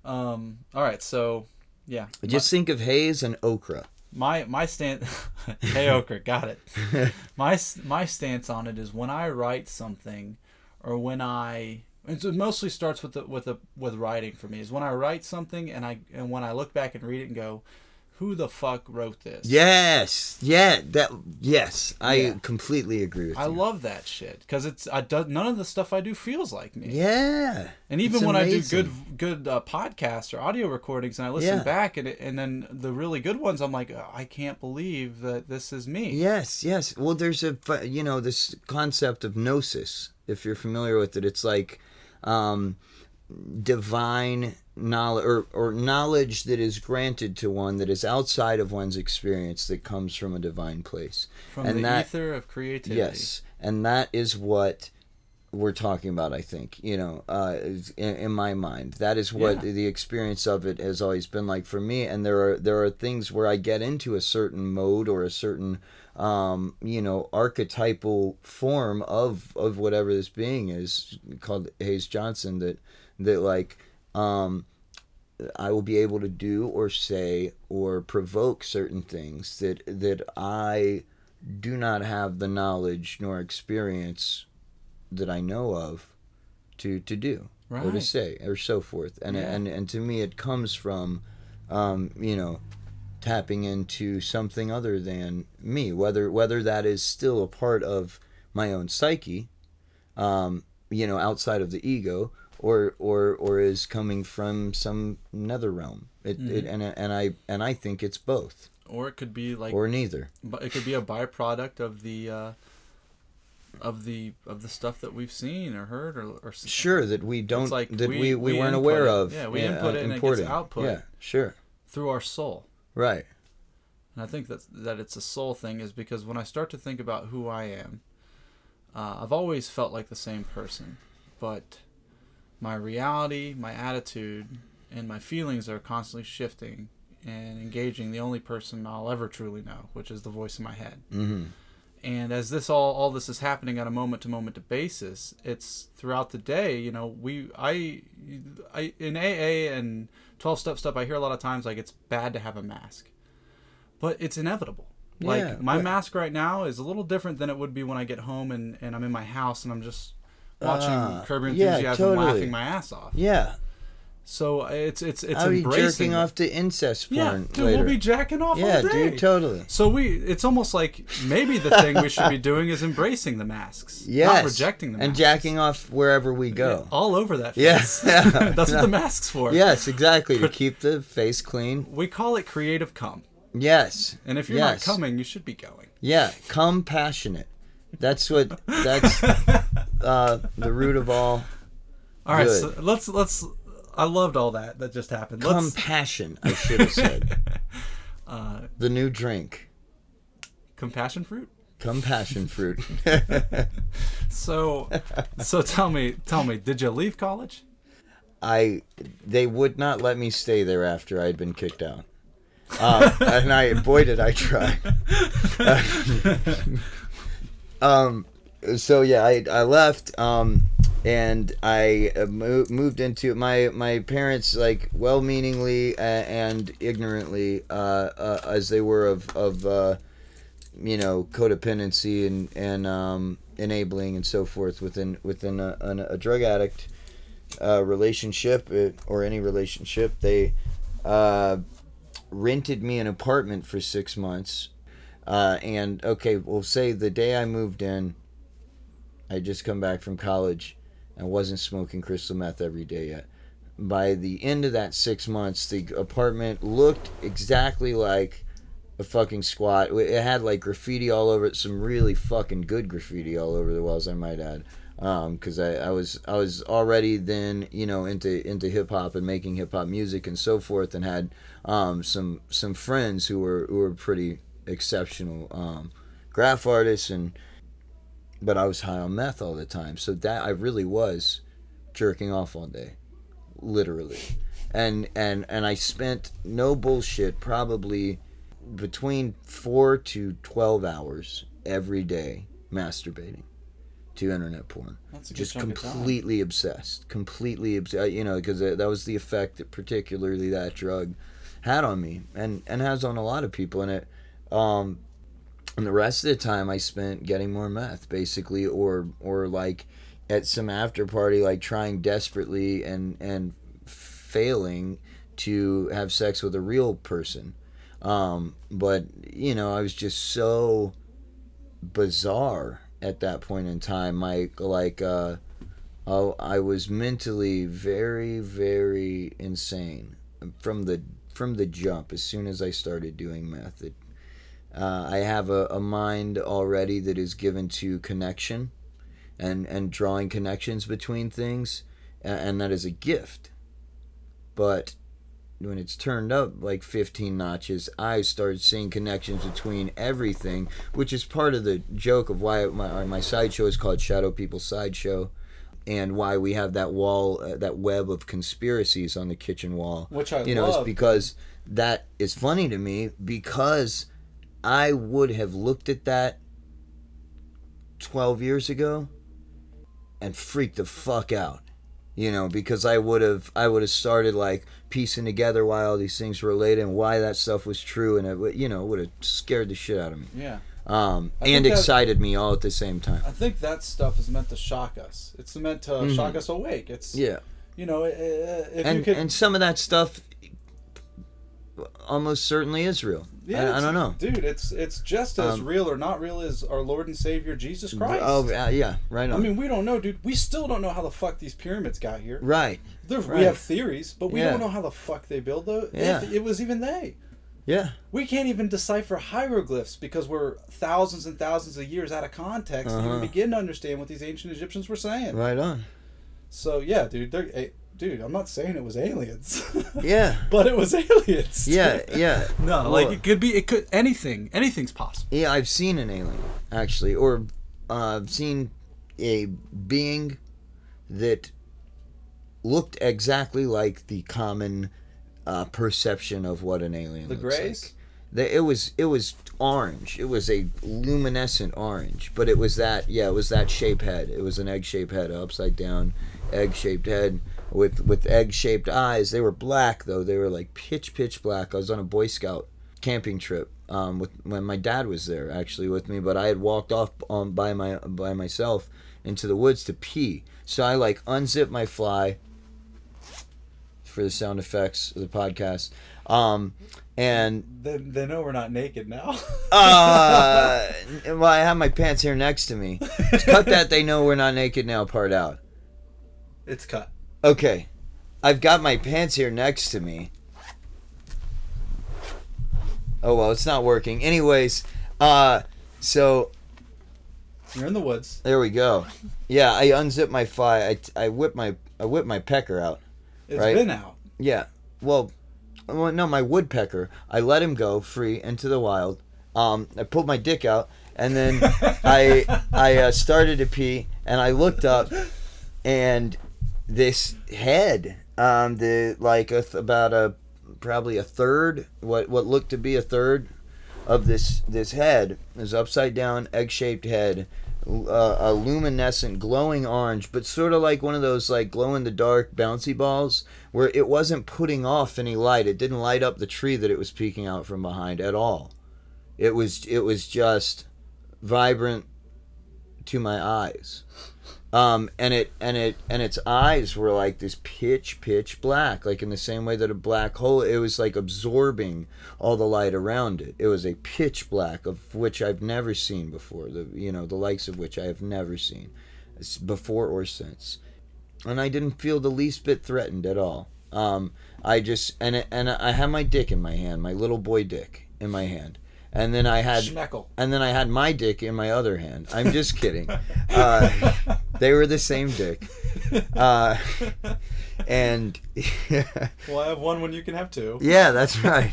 Um. All right. So, yeah. just think of haze and okra my my stance hey Heyoka. Got it. My my stance on it is when I write something, or when I. It mostly starts with the, with the, with writing for me. Is when I write something and I and when I look back and read it and go, who the fuck wrote this? yes yeah that yes i Yeah. completely agree with I you love that shit because it's I do, none of the stuff I do feels like me. yeah And even when amazing. I do good good uh, podcasts or audio recordings, and I listen Yeah. back, and it, and then the really good ones, I'm like, oh, I can't believe that this is me. Yes, yes. Well, there's a you know this concept of gnosis. If you're familiar with it, it's like um, divine knowledge or, or knowledge that is granted to one that is outside of one's experience that comes from a divine place. From and the that, ether of creativity. Yes, and that is what we're talking about. I think you know, uh, in, in my mind, that is what Yeah. the experience of it has always been like for me. And there are there are things where I get into a certain mode or a certain um, you know archetypal form of of whatever this being is called Hayes Johnson that that like. Um, I will be able to do or say or provoke certain things that that I do not have the knowledge nor experience that I know of to to do or to say or so forth. And Yeah. and and to me, it comes from, um, you know, tapping into something other than me. Whether whether that is still a part of my own psyche, um, you know, outside of the ego, or or or is coming from some nether realm. It, it Mm-hmm. and and I and I think it's both Or it could be like, or neither. but it could be a byproduct of the. Uh, of the of the stuff that we've seen or heard or, or Sure, that we don't like that we- we, we, we weren't aware it. of. Yeah, we input it and it gets output. Yeah, sure, through our soul. right. And I think that that it's a soul thing is because when I start to think about who I am, uh, I've always felt like the same person, but my reality, my attitude, and my feelings are constantly shifting and engaging the only person I'll ever truly know, which is the voice in my head. hmm And as this all all this is happening on a moment to moment basis, it's throughout the day. You know, we I I in AA and twelve step stuff. I hear a lot of times like it's bad to have a mask, but it's inevitable. Yeah, like my but- mask right now is a little different than it would be when I get home and, and I'm in my house and I'm just watching Ah, Curb Your yeah, Enthusiasm, totally. laughing my ass off. Yeah, So it's it's it's I'll be embracing. jerking off to incest porn. yeah, dude, later. we'll be jacking off yeah, all day. dude, totally. So we, it's almost like maybe the thing we should be doing is embracing the masks, Yes, not rejecting them, and jacking off wherever we go. all over that. Yeah, Face. yeah. that's what the masks for. Yes, exactly. To keep the face clean. we call it creative cum. Yes. And if you're yes. not coming, you should be going. Yeah, come passionate. That's what. That's uh, the root of all. All right, Good. so let's let's. I loved all that that just happened. Let's passion. I should have said. Uh, the new drink. compassion fruit. Compassion fruit. So, so tell me, tell me, did you leave college? I they would not let me stay there after I'd been kicked out. Um, and I boy did I try. Um, so yeah, I I left. Um, and I uh, mo- moved into my my parents like well-meaningly uh, and ignorantly uh, uh, as they were of of uh, you know codependency and and um, enabling and so forth within within a, an, a drug addict uh, relationship or any relationship they uh, rented me an apartment for six months uh, and okay we'll say the day I moved in I just come back from college I wasn't smoking crystal meth every day yet. By the end of that six months, the apartment looked exactly like a fucking squat. It had like graffiti all over it, some really fucking good graffiti all over the walls, I might add. Because I, I was I was already then you know into into hip hop and making hip hop music and so forth, and had um, some some friends who were who were pretty exceptional um, graph artists and but I was high on meth all the time. So that I really was jerking off all day, literally, and and and I spent no bullshit probably between four to twelve hours every day masturbating to internet porn. That's a Just completely obsessed, completely obsessed. You know, because that was the effect that particularly that drug had on me, and and has on a lot of people. And it, um, and the rest of the time I spent getting more meth, basically, or or like at some after party, like trying desperately and and failing to have sex with a real person. Um, but you know, I was just so bizarre at that point in time. My like, uh, oh, I was mentally very, very insane from the from the jump. As soon as I started doing meth, it, uh, I have a, a mind already that is given to connection and, and drawing connections between things, a- and that is a gift. But when it's turned up like 15 notches, I started seeing connections between everything, which is part of the joke of why my, my sideshow is called Shadow People Sideshow. And why we have that wall, uh, that web of conspiracies on the kitchen wall, Which I you know, it's love. because that is funny to me because I would have looked at that 12 years ago and freaked the fuck out. You know, because I would have I would have started like piecing together why all these things were related and why that stuff was true and it would you know would have scared the shit out of me. Yeah. Um, and that- excited me all at the same time. I think that stuff is meant to shock us. It's meant to shock us awake. It's Mm-hmm. Yeah. you know, And could, and some of that stuff almost certainly is real. yeah, I, I don't know. dude. It's it's just as Um, real or not real as our Lord and Savior Jesus Christ. Oh uh, yeah, right on. I mean, we don't know, dude. We still don't know how the fuck these pyramids got here. right. Right. We have theories, but we Yeah. don't know how the fuck they build those. Yeah. If it was even they. Yeah. We can't even decipher hieroglyphs because we're thousands and thousands of years out of context to Uh-huh. even begin to understand what these ancient Egyptians were saying. Right on. So yeah, dude, they're, eh, dude, I'm not saying it was aliens. Yeah. but it was aliens. Yeah, yeah. No, like it could be, it could anything, anything's possible. Yeah, I've seen an alien actually, or uh, I've seen a being that looked exactly like the common uh, perception of what an alien The looks Greys? like. The, it was it was orange. It was a luminescent orange, but it was that yeah, it was that shape head. It was an egg shaped head, upside down egg shaped head with with egg shaped eyes. They were black though. They were like pitch pitch black. I was on a Boy Scout camping trip um, with when my dad was there actually with me, but I had walked off um, by my by myself into the woods to pee. So I like unzip my fly for the sound effects of the podcast. Um, and They, they know we're not naked now. uh, well, I have my pants here next to me. Cut that they know we're not naked now part out. it's cut. Okay, I've got my pants here next to me. Oh well, it's not working. Anyways, uh, so You're in the woods. there we go. Yeah, I unzip my fly. I I whip my I whip my pecker out. It's Right. been out. Yeah. Well, well, no, my woodpecker. I let him go free into the wild. Um, I pulled my dick out, and then I I uh, started to pee, and I looked up, and this head, um, the like a th- about a probably a third, what what looked to be a third of this this head is upside down, egg shaped head. Uh, a luminescent glowing orange but sort of like one of those like glow in the dark bouncy balls where it wasn't putting off any light it didn't light up the tree that it was peeking out from behind at all it was it was just vibrant to my eyes um and it and it and its eyes were like this pitch pitch black like in the same way that a black hole it was like absorbing all the light around it. It was a pitch black of which i've never seen before the you know the likes of which i have never seen before or since. And i didn't feel the least bit threatened at all. Um i just and it, and i had my dick in my hand my little boy dick in my hand and then i had Schmeckle. and then I had my dick in my other hand. I'm just kidding. Uh, they were the same dick. Uh, and Well, I have one when you can have two. yeah, that's right.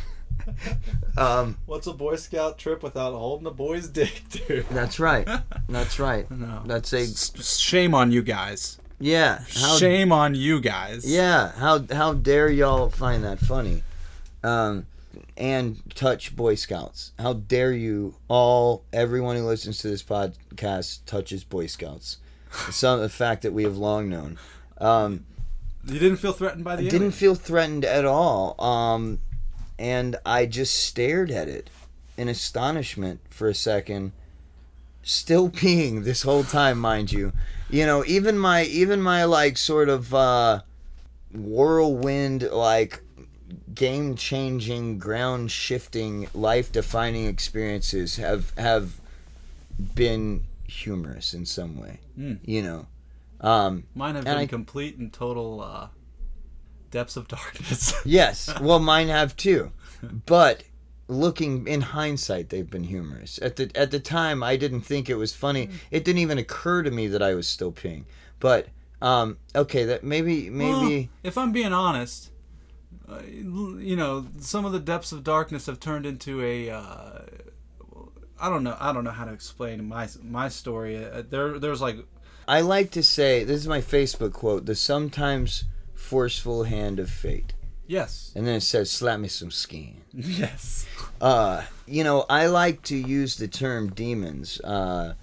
Um, What's a Boy Scout trip without holding a boy's dick, dude? that's right. That's right. No. That's a Shame on you guys. yeah. How Shame on you guys. yeah. How how dare y'all find that funny? Um, and touch Boy Scouts. How dare you all everyone who listens to this podcast touches Boy Scouts. Some the fact that we have long known. Um, You didn't feel threatened by the I didn't feel threatened at all. Um, and I just stared at it in astonishment for a second. Still peeing this whole time, mind you. You know, even my even my like sort of uh, whirlwind like game changing, ground shifting, life defining experiences have have been humorous in some way. Mm. You know. Um, Mine have been I- complete and total uh, depths of darkness. Yes, well, mine have too. But looking in hindsight, they've been humorous. At the at the time, I didn't think it was funny. It didn't even occur to me that I was still peeing. But um, okay, that maybe Well, maybe if I'm being honest, uh, you know, some of the depths of darkness have turned into a. Uh, I don't know. I don't know how to explain my my story. Uh, there, there's like I like to say this is my Facebook quote: "The sometimes forceful hand of fate." yes, And then it says, "Slap me some skin." yes. uh, you know, I like to use the term demons. Uh,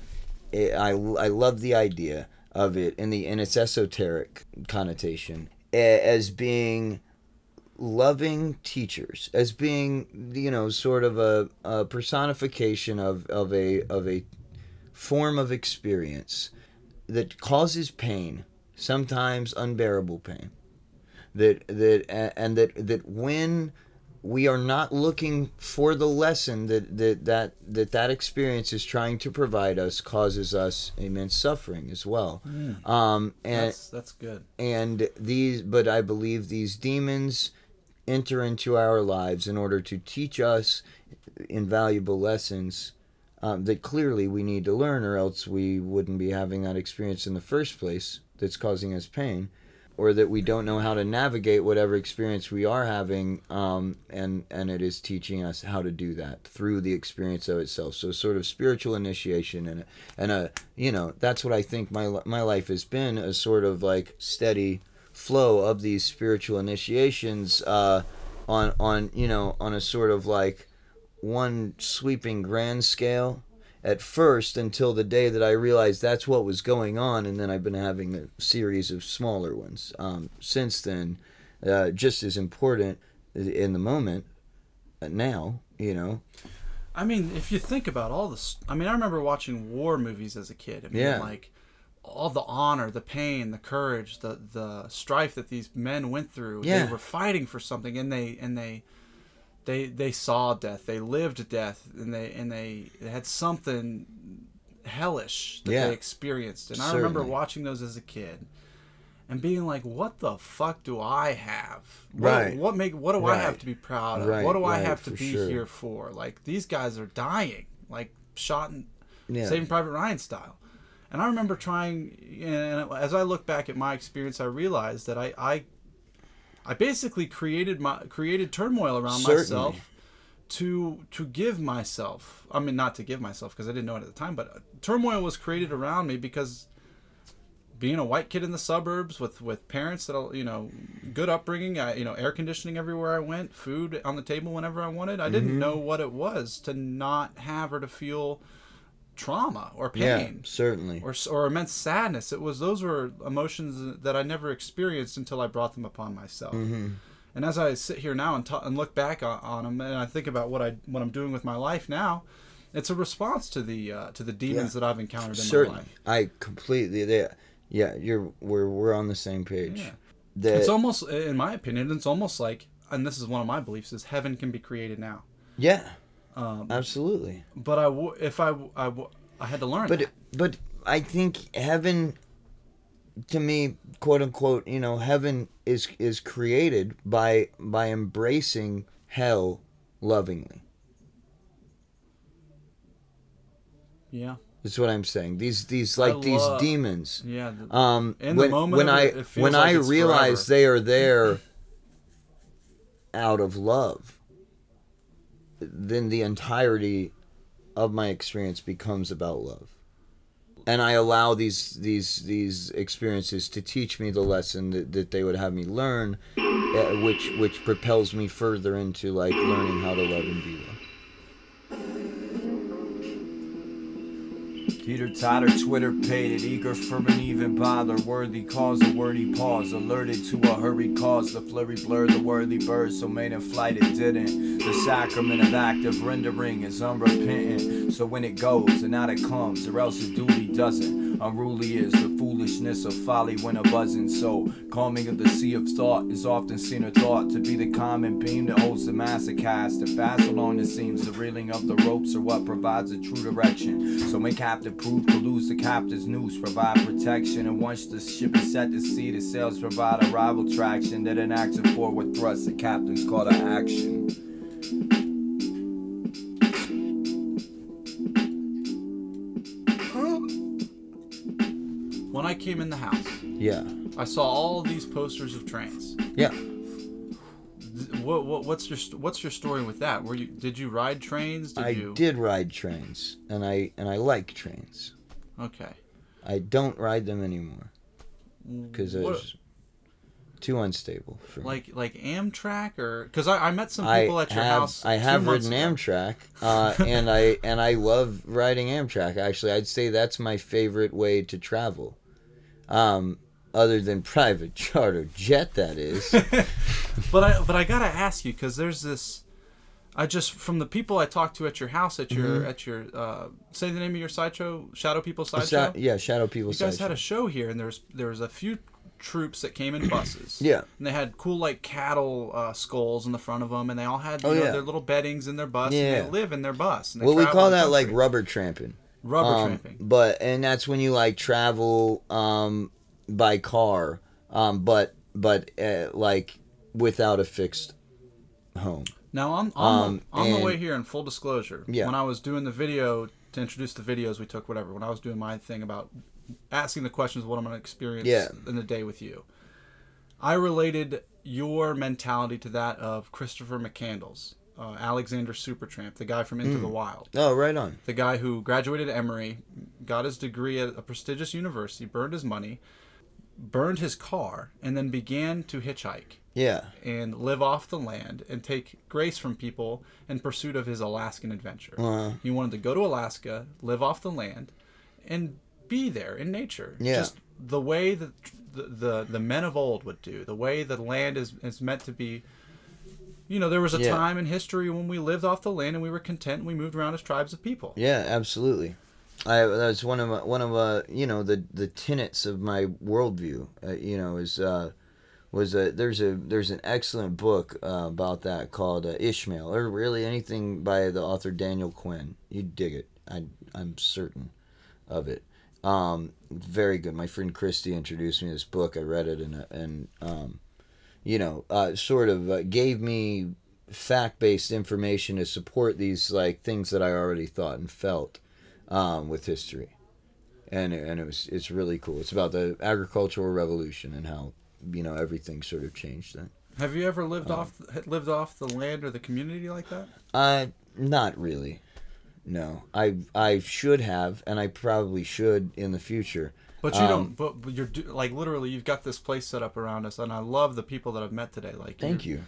it, I I love the idea of it in the in its esoteric connotation as being loving teachers, as being you know sort of a, a personification of of a of a form of experience that causes pain, sometimes unbearable pain. That that and that that when we are not looking for the lesson that that that that, that experience is trying to provide us causes us immense suffering as well. Um, and That's that's good. and these but i believe these demons enter into our lives in order to teach us invaluable lessons um, that clearly we need to learn or else we wouldn't be having that experience in the first place that's causing us pain or that we don't know how to navigate whatever experience we are having um, and and it is teaching us how to do that through the experience of itself. So sort of spiritual initiation and and a you know that's what I think my my life has been a sort of like steady flow of these spiritual initiations uh, on on you know on a sort of like one sweeping grand scale at first until the day that I realized that's what was going on, and then I've been having a series of smaller ones. Um, since then, uh, just as important in the moment. uh, Now, you know, I mean, if you think about all this, I mean, I remember watching war movies as a kid. I mean, Yeah. like all the honor, the pain, the courage, the the strife that these men went through. Yeah. They were fighting for something, and they and they they they saw death. They lived death, and they and they, they had something hellish that Yeah. they experienced. And I remember watching those as a kid. and being like, "What the fuck do I have? What, Right. What make? What do I have to be proud of? Right, what do I have to for be sure. here for? Like these guys are dying, like shot in Yeah. Saving Private Ryan style." And I remember trying, and as I look back at my experience, I realized that I, I, I basically created my created turmoil around Certainly. myself to to give myself. I mean, not to give myself because I didn't know it at the time, but turmoil was created around me because being a white kid in the suburbs with with parents that you know good upbringing I, you know air conditioning everywhere i went food on the table whenever i wanted i Mm-hmm. didn't know what it was to not have or to feel trauma or pain. Yeah, certainly. or, or immense sadness it was those were emotions that i never experienced until i brought them upon myself Mm-hmm. and as i sit here now and, ta- and look back on, on them and i think about what i what i'm doing with my life now it's a response to the uh, to the demons Yeah. that i've encountered in Certainly, my life I completely. They, yeah, you're. We're we're on the same page. Yeah. That, it's almost in my opinion it's almost like and this is one of my beliefs is heaven can be created now yeah, um, absolutely. but i w- if I, w- I, w- I had to learn But that. but I think heaven, to me, quote unquote, you know, heaven is is created by by embracing hell lovingly. yeah That's what I'm saying. These these like these demons. yeah the- Um, In the when moment when I when like I realize forever. they are there out of love, then the entirety of my experience becomes about love, and I allow these these these experiences to teach me the lesson that, that they would have me learn, uh, which which propels me further into like learning how to love and be loved. Teeter totter, Twitter pated, eager for an even bother. Worthy cause, a wordy pause. Alerted to a hurried cause. The flurry blurred the worthy bird, so made in flight it didn't. The sacrament of active rendering is unrepentant. So when it goes and out it comes, or else its duty doesn't. Unruly is the foolishness of folly when a buzzing. So calming of the sea of thought is often seen or thought to be the common beam that holds the master cast. And fast along it seems the reeling of the ropes are what provides a true direction. So make captive proof to lose the captive's noose, provide protection. And once the ship is set to sea, the sails provide a rival traction that enacts action forward thrust. The captain's call to action. When i came in the house Yeah, i saw all these posters of trains yeah. What, what what's your what's your story with that were you did you ride trains did I you did ride trains, and I and I like trains. okay I don't ride them anymore because What- it's too unstable for me. like like amtrak or because I, I met some I people at your have house I have ridden ago. Amtrak, uh, and I and I love riding Amtrak. Actually, I'd say that's my favorite way to travel, um, other than private charter jet. That is. But I but I gotta ask you because there's this. I just from the people I talked to at your house at your Mm-hmm. at your uh, say the name of your sideshow Shadow People sideshow. yeah, Shadow People. you guys Sideshow. had a show here and there's there was a few troops that came in buses. Yeah. And they had cool like cattle uh, skulls in the front of them, and they all had you Oh, know, yeah. their little beddings in their bus. Yeah. And they live in their bus. And Well, we call that like rubber tramping. Rubber Um, tramping. But and that's when you like travel um, by car, um, but but uh, like without a fixed home. Now on on, Um, the, on the way here, in full disclosure, Yeah. when I was doing the video to introduce the videos we took, whatever, when I was doing my thing about asking the questions of what I'm going to experience Yeah. in the day with you, I related your mentality to that of Christopher McCandless, uh, Alexander Supertramp, the guy from Into Hmm. the Wild, Oh, right on. the guy who graduated Emory, got his degree at a prestigious university, burned his money, burned his car, and then began to hitchhike Yeah. and live off the land and take grace from people in pursuit of his Alaskan adventure. Uh-huh. He wanted to go to Alaska, live off the land, and be there in nature. Yeah. Just the way that the, the, the men of old would do, the way the land is, is meant to be. You know, there was a Yeah. time in history when we lived off the land and we were content and we moved around as tribes of people. Yeah, absolutely. I that's one of my, one of uh you know the the tenets of my worldview. Uh, you know is uh was a there's a there's an excellent book uh, about that called uh, Ishmael or really anything by the author Daniel Quinn. You dig it. I I'm certain of it. Um, very good. My friend Christy introduced me to this book. I read it and and um, you know, uh, sort of uh, gave me fact-based information to support these like things that I already thought and felt um, with history, and and it was it's really cool. It's about the agricultural revolution and how you know everything sort of changed then. Have you ever lived off lived off the land or the community like that? Uh, not really. No, I I should have, and I probably should in the future. But you Um, don't. But, but you're like literally, you've got this place set up around us, and I love the people that I've met today. Like, Thank you're-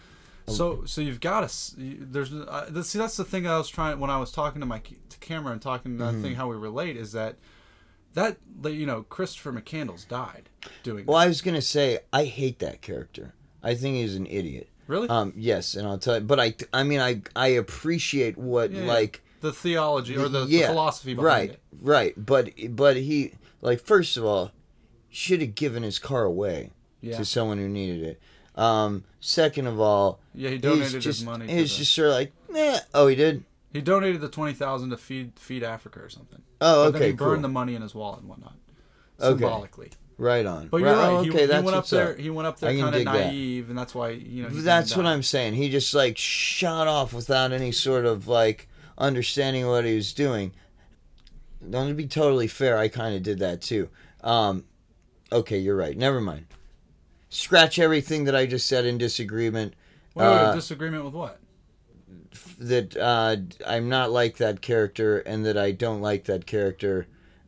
So, so you've got us. There's uh, see that's the thing I was trying when I was talking to my to camera and talking to that Mm-hmm. thing how we relate is that that you know Christopher McCandless died doing. Well, that. I was gonna say I hate that character. I think he's an idiot. really? Um, yes, and I'll tell you. But I, I mean, I, I appreciate what Yeah, yeah. like the theology or the, the philosophy behind right, it. right. But, but he like first of all, should have given his car away Yeah. to someone who needed it. Um, second of all, Yeah, he donated his just, money. To He's just sort of like, eh. Oh, he did. he donated the twenty thousand to feed feed Africa or something. Oh, But then okay, he burned cool. the money in his wallet and whatnot, Okay. symbolically. Right on. But you're right. Oh, he, okay, he that's went up there. up. He went up there kind of dig that. naive, and that's why you know. That's what. I'm saying. He just like shot off without any sort of like understanding what he was doing. Don't to be totally fair, I kind of did that too. Um, okay, you're right. Never mind. Scratch everything that I just said in disagreement. Wait, wait, uh, disagreement with what? That uh, I'm not like that character, and that I don't like that character.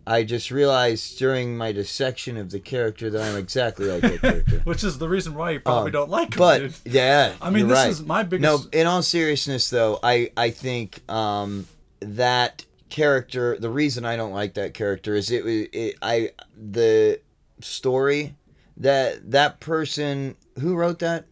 I just realized during my dissection of the character that I'm exactly like that character. Which is the reason why you probably Um, don't like him, but dude. yeah, I mean, this right. is my biggest. No, in all seriousness, though, I I think um, that character. The reason I don't like that character is it was it, I the story that that person who wrote that.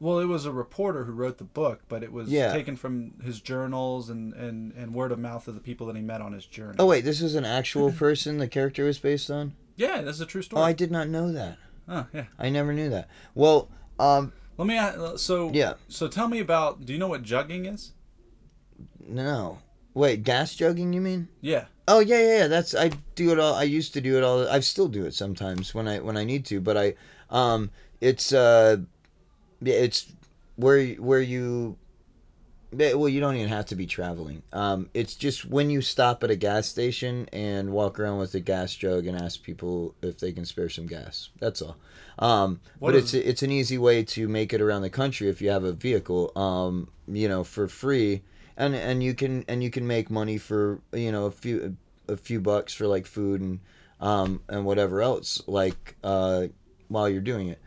Well, it was a reporter who wrote the book, but it was Yeah. taken from his journals and, and, and word of mouth of the people that he met on his journey. Oh wait, this was an actual person. The character was based on. yeah, that's a true story Oh. I did not know that. oh, yeah. I never knew that. Well, um, Let me. ask- So Yeah. So tell me about. Do you know what jugging is? no. Wait, gas jugging? You mean? Yeah. Oh yeah, yeah, yeah. That's I do it all. I used to do it all. I still do it sometimes when I when I need to. But I, um, it's uh, yeah, it's where where you. Well, you don't even have to be traveling. Um, it's just when you stop at a gas station and walk around with a gas jug and ask people if they can spare some gas. That's all. Um, but is- it's it's an easy way to make it around the country if you have a vehicle. Um, you know, for free, and and you can and you can make money for you know a few a few bucks for like food and um and whatever else like uh while you're doing it.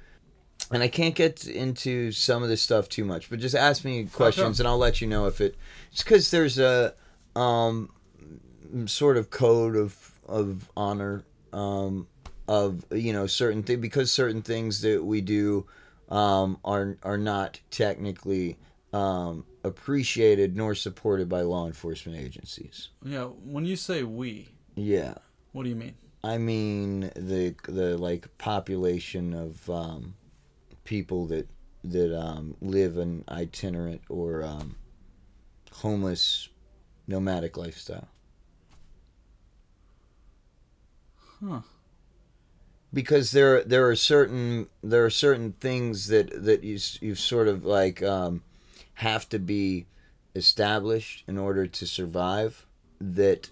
And I can't get into some of this stuff too much, but just ask me questions and I'll let you know if it. It's because there's a um sort of code of of honor um of you know certain thing because certain things that we do um are are not technically um appreciated nor supported by law enforcement agencies. Yeah. When you say we, Yeah. what do you mean? I mean the the like population of um, people that that um, live an itinerant or um, homeless nomadic lifestyle. Huh. Because there there are certain there are certain things that that you s- you sort of like um, have to be established in order to survive that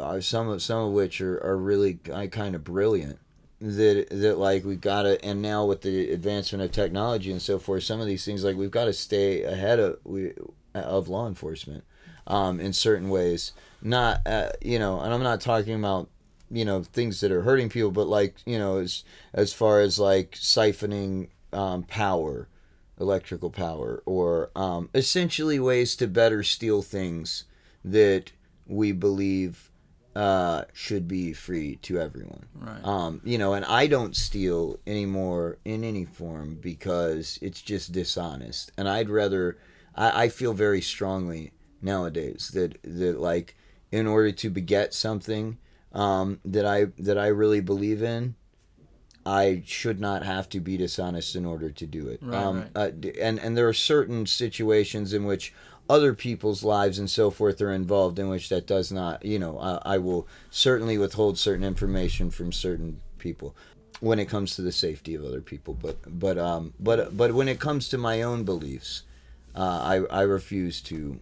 are some of some of which are, are really kind of brilliant. That that like we've gotta and now with the advancement of technology and so forth some of these things like we've got to stay ahead of we of law enforcement um, in certain ways. Not uh, you know and i'm not talking about you know things that are hurting people but like you know as as far as like siphoning um, power electrical power or um, essentially ways to better steal things that we believe uh, should be free to everyone. Right. Um, you know, and I don't steal anymore in any form because it's just dishonest. And I'd rather, I, I feel very strongly nowadays that that like in order to beget something um, that I that I really believe in, I should not have to be dishonest in order to do it. Right, um, right. Uh, and and there are certain situations in which other people's lives and so forth are involved in which that does not you know I, I will certainly withhold certain information from certain people when it comes to the safety of other people but but um but but when it comes to my own beliefs uh, I I refuse to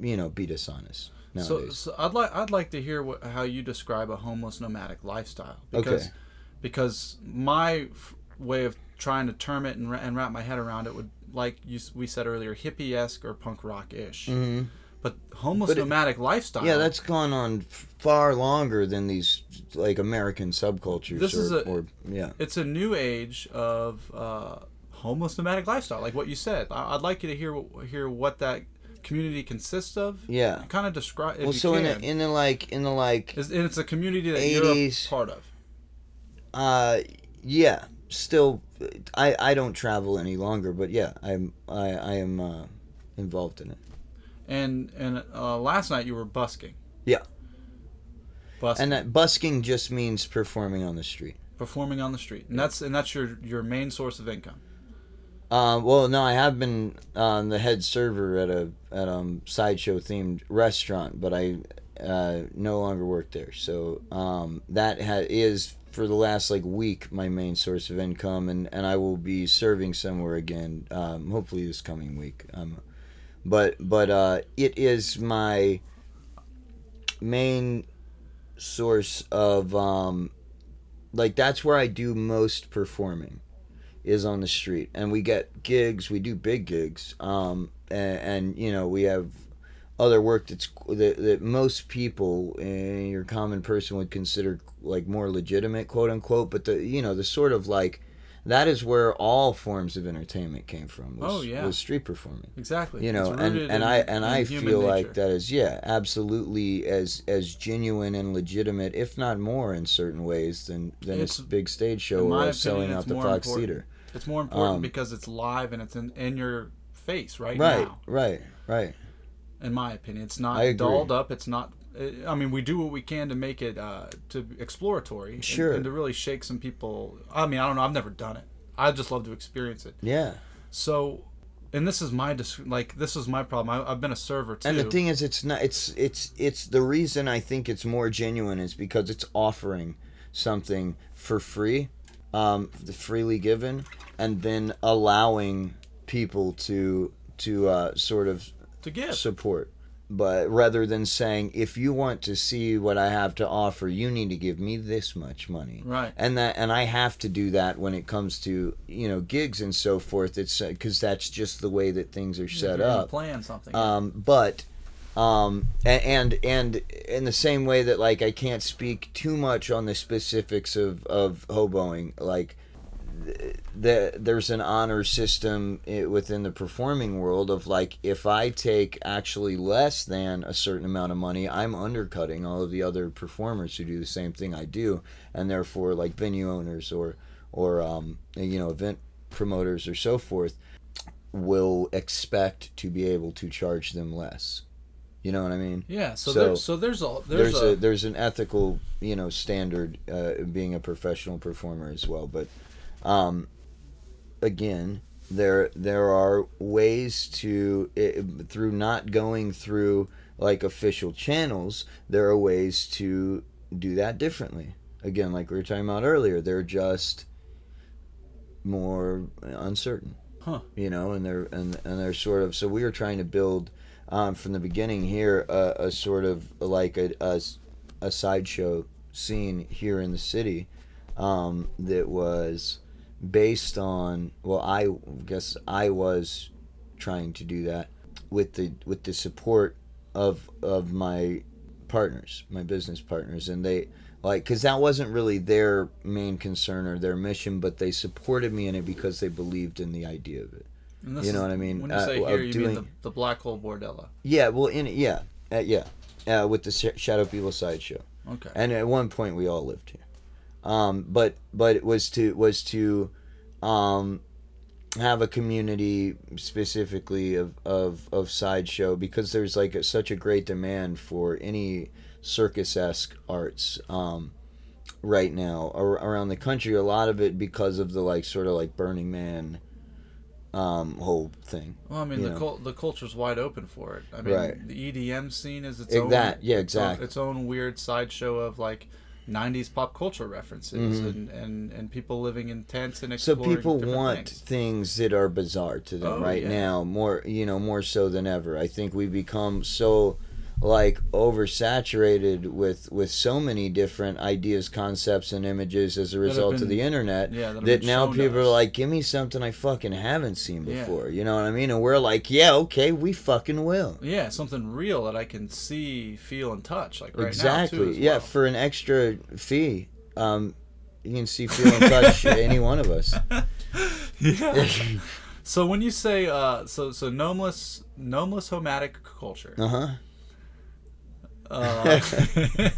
you know be dishonest So, so I'd like I'd like to hear what, how you describe a homeless nomadic lifestyle because Okay. Because my f- way of trying to term it and, ra- and wrap my head around it would like you we said earlier hippie esque or punk rock ish. But homeless Mm-hmm. But it- nomadic lifestyle. Yeah, that's gone on far longer than these like American subcultures. This or, is a- or yeah, it's a new age of uh, homeless nomadic lifestyle, like what you said. I- I'd like you to hear what- hear what that community consists of. Yeah. kind of describe. Well, you so in can. the in the like in the like It's, it's a community that you're a 80s. part of. Uh yeah, still I I don't travel any longer, but yeah, I'm I I am uh, involved in it. And and uh, last night you were busking. Yeah. Busking, And that busking just means performing on the street. performing on the street, and that's and that's your your main source of income. Uh, well, no, I have been um, the head server at a at um sideshow themed restaurant, but I uh, no longer work there. So um, that ha- is for the last like week my main source of income, and, and I will be serving somewhere again, um, hopefully this coming week. Um, but but uh, it is my main source of um, like that's where I do most performing is on the street and we get gigs we do big gigs um and, and you know we have other work that's that, that most people and your common person would consider like more legitimate quote unquote but the you know the sort of like that is where all forms of entertainment came from was, Oh, yeah. was street performing Exactly. you know and, and in- i and i feel nature. like that is yeah absolutely as as genuine and legitimate if not more in certain ways than than It's- a big stage show or selling out the fox important. theater It's more important Um, because it's live and it's in, in your face right, right now. right right In my opinion, it's not dolled up. It's not. I mean, we do what we can to make it uh, to exploratory and- Sure. and, to really shake some people. I mean, I don't know. I've never done it. I just love to experience it. yeah So, and this is my dis- like this is my problem. I, I've been a server too. And the thing is, it's not. It's it's it's the reason I think it's more genuine is because it's offering something for free, um, freely given, and then allowing people to to uh, sort of to give. support. But rather than saying, if you want to see what I have to offer, you need to give me this much money, Right. And that, and I have to do that when it comes to you know gigs and so forth. It's because that's just the way that things are set up. Plan something. Um, but um, a- and and in the same way that like I can't speak too much on the specifics of of hoboing, like the, there's an honor system within the performing world of like if I take actually less than a certain amount of money, I'm undercutting all of the other performers who do the same thing I do, and therefore like venue owners or or um, you know event promoters or so forth will expect to be able to charge them less. You know what I mean? yeah. So, so there, so there's a there's, There's, a, a, there's an ethical you know standard uh, being a professional performer as well, but um, again there there are ways to i through not going through like official channels there are ways to do that differently again like we were talking about earlier they're just more uncertain Huh. you know and they're and, and they're sort of so we were trying to build um, from the beginning here a, a sort of like a, a, a sideshow scene here in the city um, that was based on well I guess I was trying to do that with the with the support of of my partners my business partners and they like because that wasn't really their main concern or their mission but they supported me in it because they believed in the idea of it you know what I mean? When you Uh, say of here, you mean the, the black hole bordella. yeah well in it yeah uh, yeah uh, with the Sh- shadow people sideshow Okay. and at one point we all lived here um, but but it was to was to um, have a community specifically of, of, of sideshow because there's like a, such a great demand for any circus-esque arts um, right now ar- around the country a lot of it because of the like sort of like burning man um, whole thing. Well, I mean, the know. cul- the culture's wide open for it. I mean, Right. the EDM scene is its Ex- own that- yeah, its own- exactly. its own weird sideshow of like '90s pop culture references Mhm. and, and and people living in tents and exploring. So people want things. things that are bizarre to them Oh, right yeah. now, more you know, more so than ever. I think we become so like oversaturated with with so many different ideas, concepts, and images as a result been- of the internet yeah, that that now people are like, "Give me something I fucking haven't seen Yeah. before." You know what I mean? And we're like, "Yeah, okay, we fucking will." Yeah, something real that I can see, feel, and touch. Like right exactly. now too. yeah, well. for an extra fee, um, you can see, feel, and touch any one of us. yeah. so when you say uh, so so gnomeless gnomeless homadic culture. Uh huh. Uh,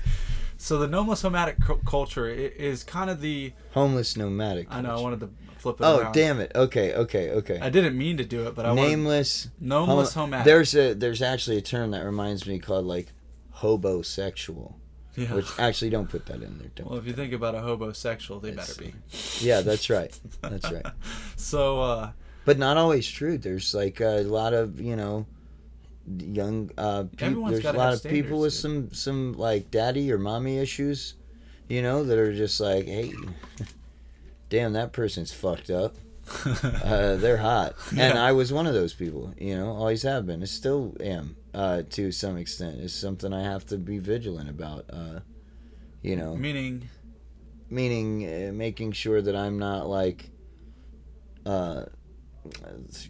so the cu- culture is kind of the Homeless nomadic. I know I wanted to flip it Oh around. damn it! Okay, okay, okay. I didn't mean to do it, but I Nameless. Gnomeless homo- homadic. There's a there's actually a term that reminds me called like hobosexual, yeah. which actually don't put that in there. Don't. well, if you think about a hobosexual, they better be. yeah, that's right. That's right. So uh, But not always true. There's like a lot of you know young uh people. There's a lot of people with some some like daddy or mommy issues, you know, that are just like, hey, damn, that person's fucked up. uh, they're hot, and Yeah. I was one of those people. You know, always have been. I still am uh, to some extent. It's something I have to be vigilant about. Uh, you know, meaning meaning uh, making sure that I'm not like, uh,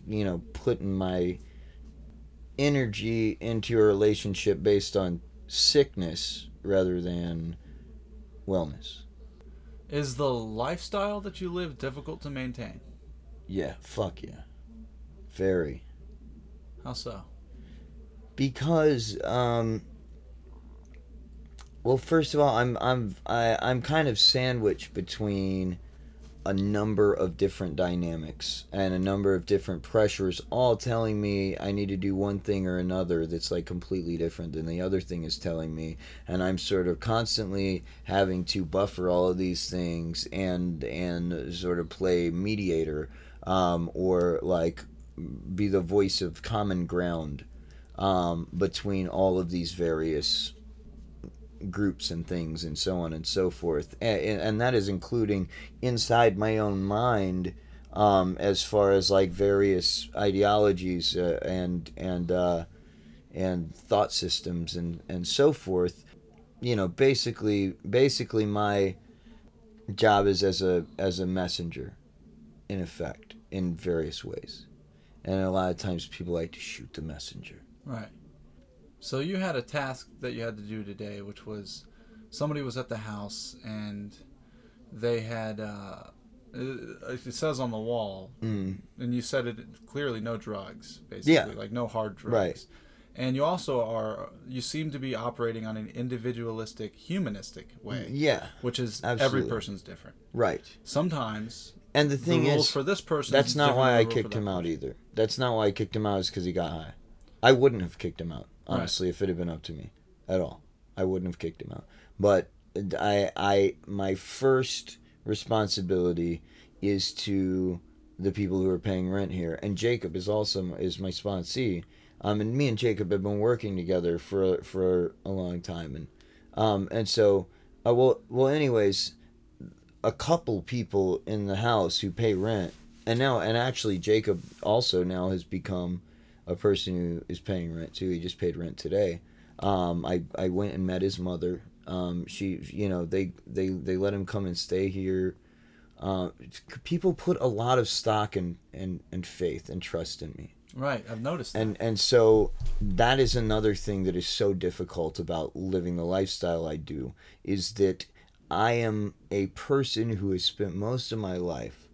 you know, putting my energy into your relationship based on sickness rather than wellness. is the lifestyle that you live difficult to maintain? Yeah, fuck yeah, very. How so? because um well first of all i'm i'm I, i'm kind of sandwiched between a number of different dynamics and a number of different pressures all telling me i need to do one thing or another that's like completely different than the other thing is telling me. And i'm sort of constantly having to buffer all of these things and and sort of play mediator um, or like be the voice of common ground um, between all of these various groups and things and so on and so forth. And, and that is including inside my own mind um, as far as like various ideologies uh, and and uh, and thought systems and and so forth. You know basically basically my job is as a as a messenger in effect in various ways. And a lot of times people like to shoot the messenger. Right. So you had a task that you had to do today, which was somebody was at the house and they had. Uh, it says on the wall, Mm. and you said it clearly: no drugs, basically, Yeah. like no hard drugs. Right. And you also are. You seem to be operating on an individualistic, humanistic way, yeah which is every person's different. right Sometimes and the thing the is for this person. that's not why i kicked him out either that's not why i kicked him out is because he got high i wouldn't have kicked him out Right. honestly if it had been up to me at all i wouldn't have kicked him out. But i i my first responsibility is to the people who are paying rent here. And jacob is also is my sponsee um and me and jacob have been working together for for a long time. And um and so uh, well well anyways a couple people in the house who pay rent and now and actually jacob also now has become a person who is paying rent too he just paid rent today um i i went and met his mother um she you know they they they let him come and stay here uh, people put a lot of stock and and and faith and trust in me Right. I've noticed. and and so that is another thing that is so difficult about living the lifestyle I do is that I am a person who has spent most of my life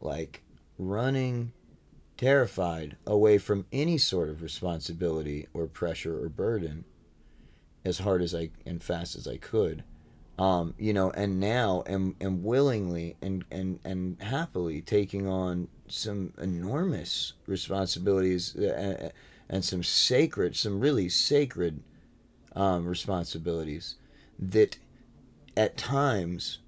like running terrified away from any sort of responsibility or pressure or burden as hard as I and fast as I could. Um, you know, and now am am willingly and and and happily taking on some enormous responsibilities uh, and, and some sacred, some really sacred um, responsibilities that at times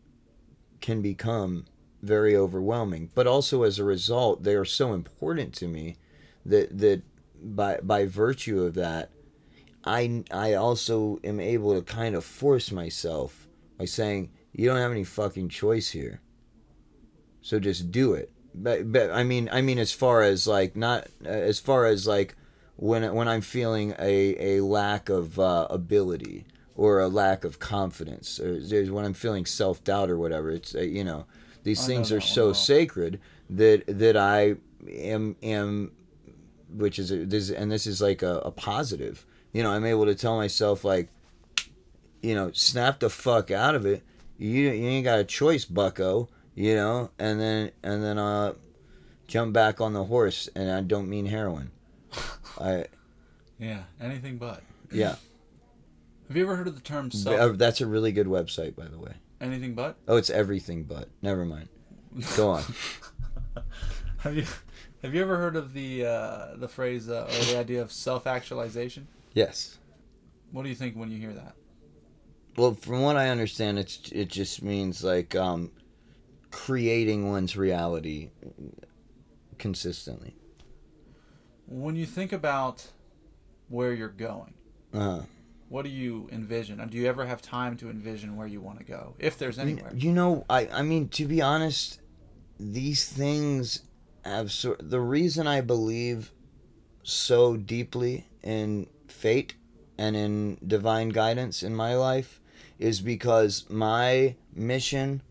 can become very overwhelming. But also as a result, they are so important to me that that by by virtue of that, I I also am able to kind of force myself by saying you don't have any fucking choice here. So just do it. But, but I mean I mean as far as like not as far as like when when I'm feeling a, a lack of uh, ability or a lack of confidence or when I'm feeling self doubt or whatever it's uh, you know these I things are so well. sacred that that I am am which is a, this and this is like a, a positive you know I'm able to tell myself like you know snap the fuck out of it you you ain't got a choice bucko you know and then and then uh jump back on the horse and I don't mean heroin I Yeah, anything but. yeah Have you ever heard of the term self? Uh, that's a really good website by the way anything but? oh it's everything but never mind go on Have you have you ever heard of the uh, the phrase uh, or the idea of self actualization? yes What do you think when you hear that? Well, from what I understand, it's it just means like um, creating one's reality consistently. When you think about where you're going, Uh, what do you envision? And do you ever have time to envision where you want to go, if there's anywhere? you know, I I mean, to be honest, these things have sort. The reason I believe so deeply in fate and in divine guidance in my life is because my mission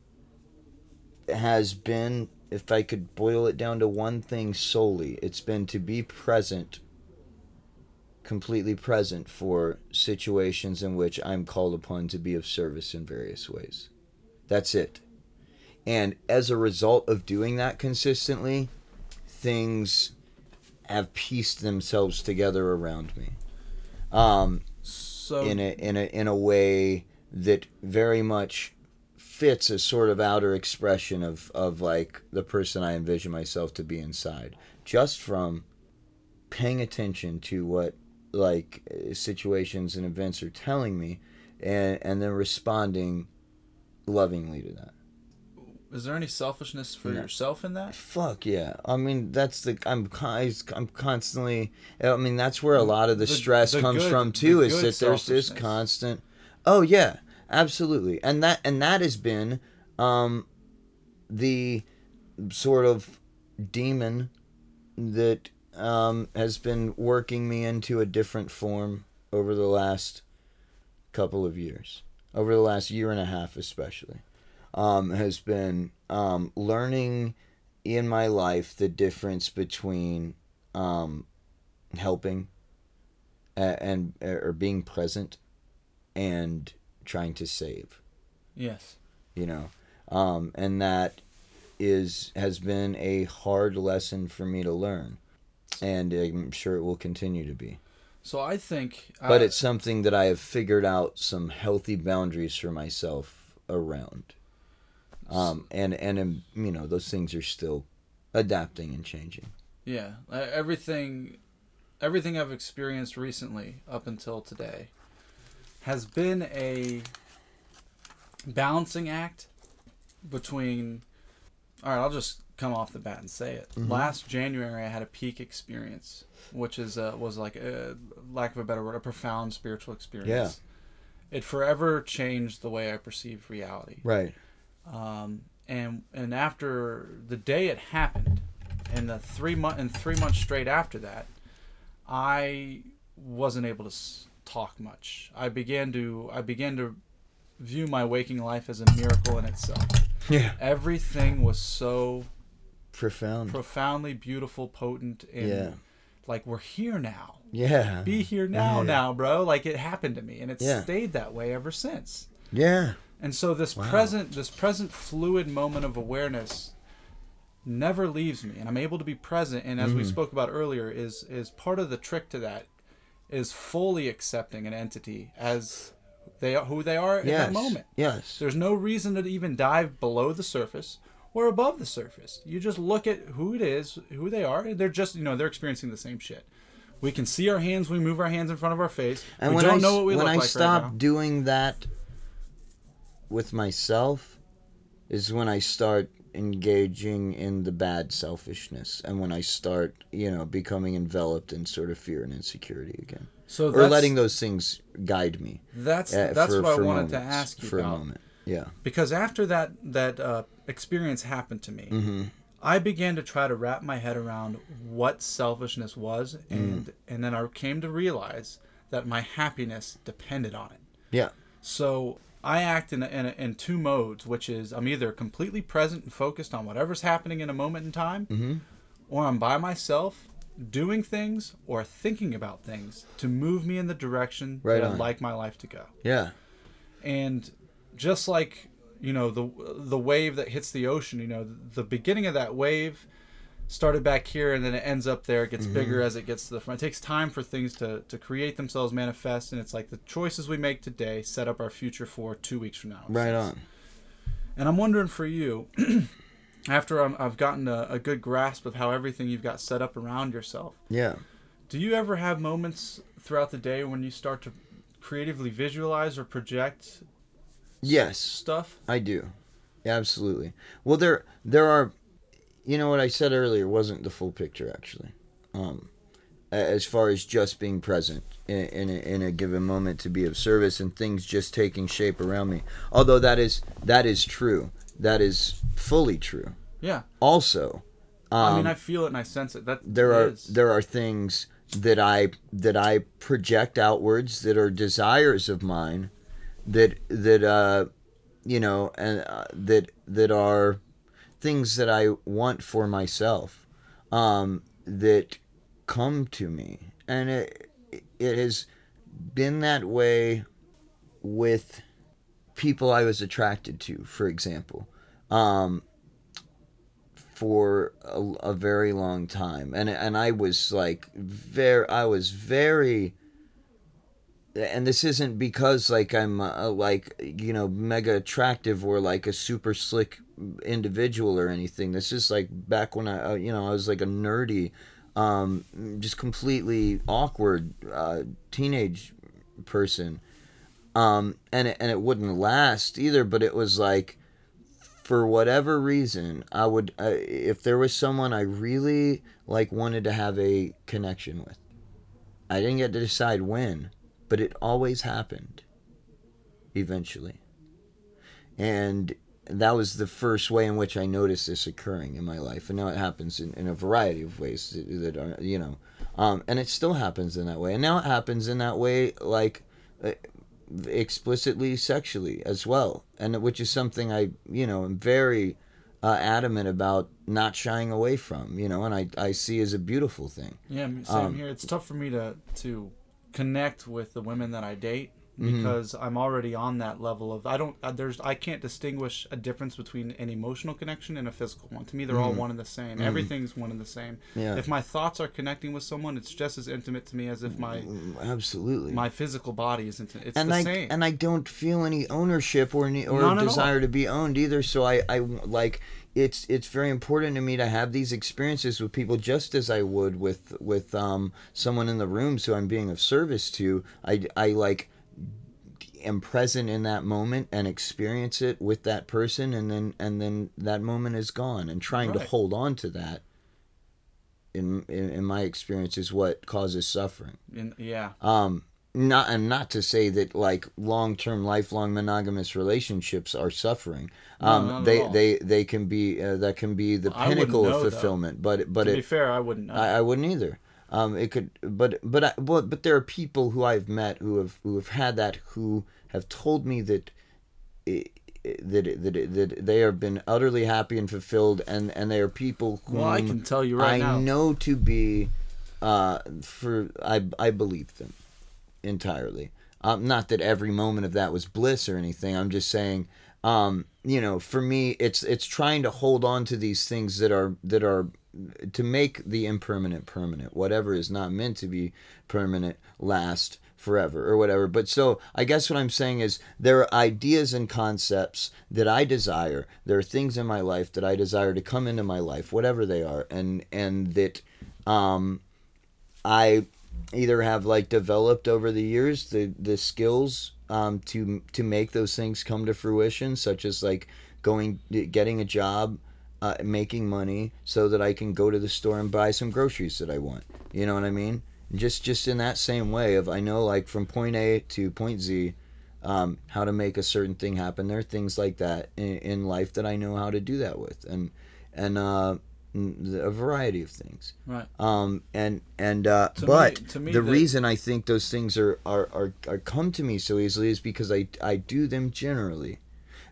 has been if I could boil it down to one thing solely, it's been to be present, completely present for situations in which I'm called upon to be of service in various ways. That's it. And as a result of doing that consistently, things have pieced themselves together around me. Um, So in a in a in a way that very much fits a sort of outer expression of of like the person I envision myself to be inside just from paying attention to what like uh, situations and events are telling me and and then responding lovingly to that is there any selfishness for No. yourself in that? fuck yeah i mean that's the i'm i'm constantly i mean that's where a lot of the, The- stress the comes good- from too the is that there's this constant oh yeah absolutely and that and that has been um the sort of demon that um has been working me into a different form over the last couple of years. Over the last year and a half especially um, has been um, learning in my life the difference between um, helping a- and or being present and trying to save. Yes. you know um, and that is has been a hard lesson for me to learn and i'm sure it will continue to be So I think, but it's something that i have figured out some healthy boundaries for myself around um, and and um, you know those things are still adapting and changing Yeah, uh, everything, everything I've experienced recently up until today, has been a balancing act between. All right, I'll just come off the bat and say it. Last January, I had a peak experience, which is uh, was like a lack of a better word, a profound spiritual experience. Yeah. It forever changed the way I perceived reality right um, and and after the day it happened, and the three month and three months straight after that, I wasn't able to s- talk much. I began to I began to view my waking life as a miracle in itself. yeah Everything was so profound profoundly beautiful, potent, and Yeah. like we're here now. yeah Be here now, Yeah. now, bro. Like it happened to me, and it's Yeah. stayed that way ever since. yeah And so this Wow. present this present fluid moment of awareness never leaves me and I'm able to be present and as we Mm-hmm. spoke about earlier is is part of the trick to that is fully accepting an entity as they are who they are at yes that moment. yes There's no reason to even dive below the surface or above the surface. You just look at who it is, who they are. They're just, you know, they're experiencing the same shit. We can see our hands. We move our hands in front of our face. and we when don't I, know what we when look I like stop right doing that with myself is when I start engaging in the bad selfishness and when I start, you know, becoming enveloped in sort of fear and insecurity again. So or letting those things guide me. That's uh, that's for- what I for wanted to ask you for about. a moment. Yeah. because after that that uh, experience happened to me Mm-hmm. i began to try to wrap my head around what selfishness was Mm. and and then i came to realize that my happiness depended on it Yeah. so i act in, in, in two modes which is i'm either completely present and focused on whatever's happening in a moment in time Mm-hmm. or i'm by myself doing things or thinking about things to move me in the direction Right that on. i'd like my life to go Yeah. and just like you know the the wave that hits the ocean you know the beginning of that wave started back here and then it ends up there it gets bigger Mm-hmm. as it gets to the front it takes time for things to to create themselves manifest and it's like the choices we make today set up our future for two weeks from now Right on. and i'm wondering for you after I'm, i've gotten a, a good grasp of how everything you've got set up around yourself Yeah. do you ever have moments throughout the day when you start to creatively visualize or project Yes. stuff I do. Absolutely. Well, there there are, you know what I said earlier wasn't the full picture actually. Um, as far as just being present in in a, in a given moment to be of service and things just taking shape around me. Although that is that is true. That is fully true. yeah Also, I um, mean, I feel it and I sense it. That there are is. there are things that I that I project outwards that are desires of mine that that uh you know and uh, that that are things that I want for myself um that come to me. And it it has been that way with people I was attracted to for example um for a, a very long time. And and I was like very I was very and this isn't because like I'm uh, like you know mega attractive or like a super slick individual or anything this is like back when I uh, you know I was like a nerdy um just completely awkward uh teenage person um and it, and it wouldn't last either but it was like for whatever reason, I would uh, if there was someone I really like wanted to have a connection with. I didn't get to decide when, but it always happened. Eventually, and that was the first way in which I noticed this occurring in my life, and now it happens in, in a variety of ways that, are you know, um, and it still happens in that way, and now it happens in that way like. Uh, explicitly sexually as well and which is something i you know am very uh, adamant about not shying away from you know and i i see as a beautiful thing yeah, same um, here. It's tough for me to to connect with the women that I date Mm-hmm. because I'm already on that level of I don't uh, there's I can't distinguish a difference between an emotional connection and a physical one. To me, they're all one and the same. Everything's one and the same. Mm-hmm. Yeah. If my thoughts are connecting with someone, it's just as intimate to me as if my absolutely my physical body is intimate. It's and the I same. and I don't feel any ownership or any, or None desire to be owned either. So I I like it's it's very important to me to have these experiences with people just as I would with with um someone in the room so I'm being of service to. I I like am present in that moment and experience it with that person and then and then that moment is gone and trying to hold on to that in, in in my experience is what causes suffering And- yeah. um not and not to say that like long-term lifelong monogamous relationships are suffering um at they they they can be uh, that can be the pinnacle know, of though. fulfillment but but to be fair, I wouldn't know. I, I wouldn't either um it could but but I, but but there are people who I've met who have who have had that who have told me that i- i- that that that they have been utterly happy and fulfilled and and they are people who Well, I can tell you right I now. know to be uh for I I believe them entirely. Um, not that every moment of that was bliss or anything. I'm just saying, um, you know, for me, it's it's trying to hold on to these things that are that are to make the impermanent permanent. Whatever is not meant to be permanent last forever or whatever. But so I guess what I'm saying is there are ideas and concepts that I desire. There are things in my life that I desire to come into my life, whatever they are, and and that um, I either have like developed over the years the the skills um, to to make those things come to fruition, such as like going getting a job uh, making money so that I can go to the store and buy some groceries that I want. You know what I mean? Just just in that same way of I know like from point A to point Z, um, how to make a certain thing happen. There are things like that in, in life that I know how to do that with, and and uh, a variety of things. Right. Um, and and uh, but me the the- reason I think those things are, are, are, are come to me so easily is because I I do them generally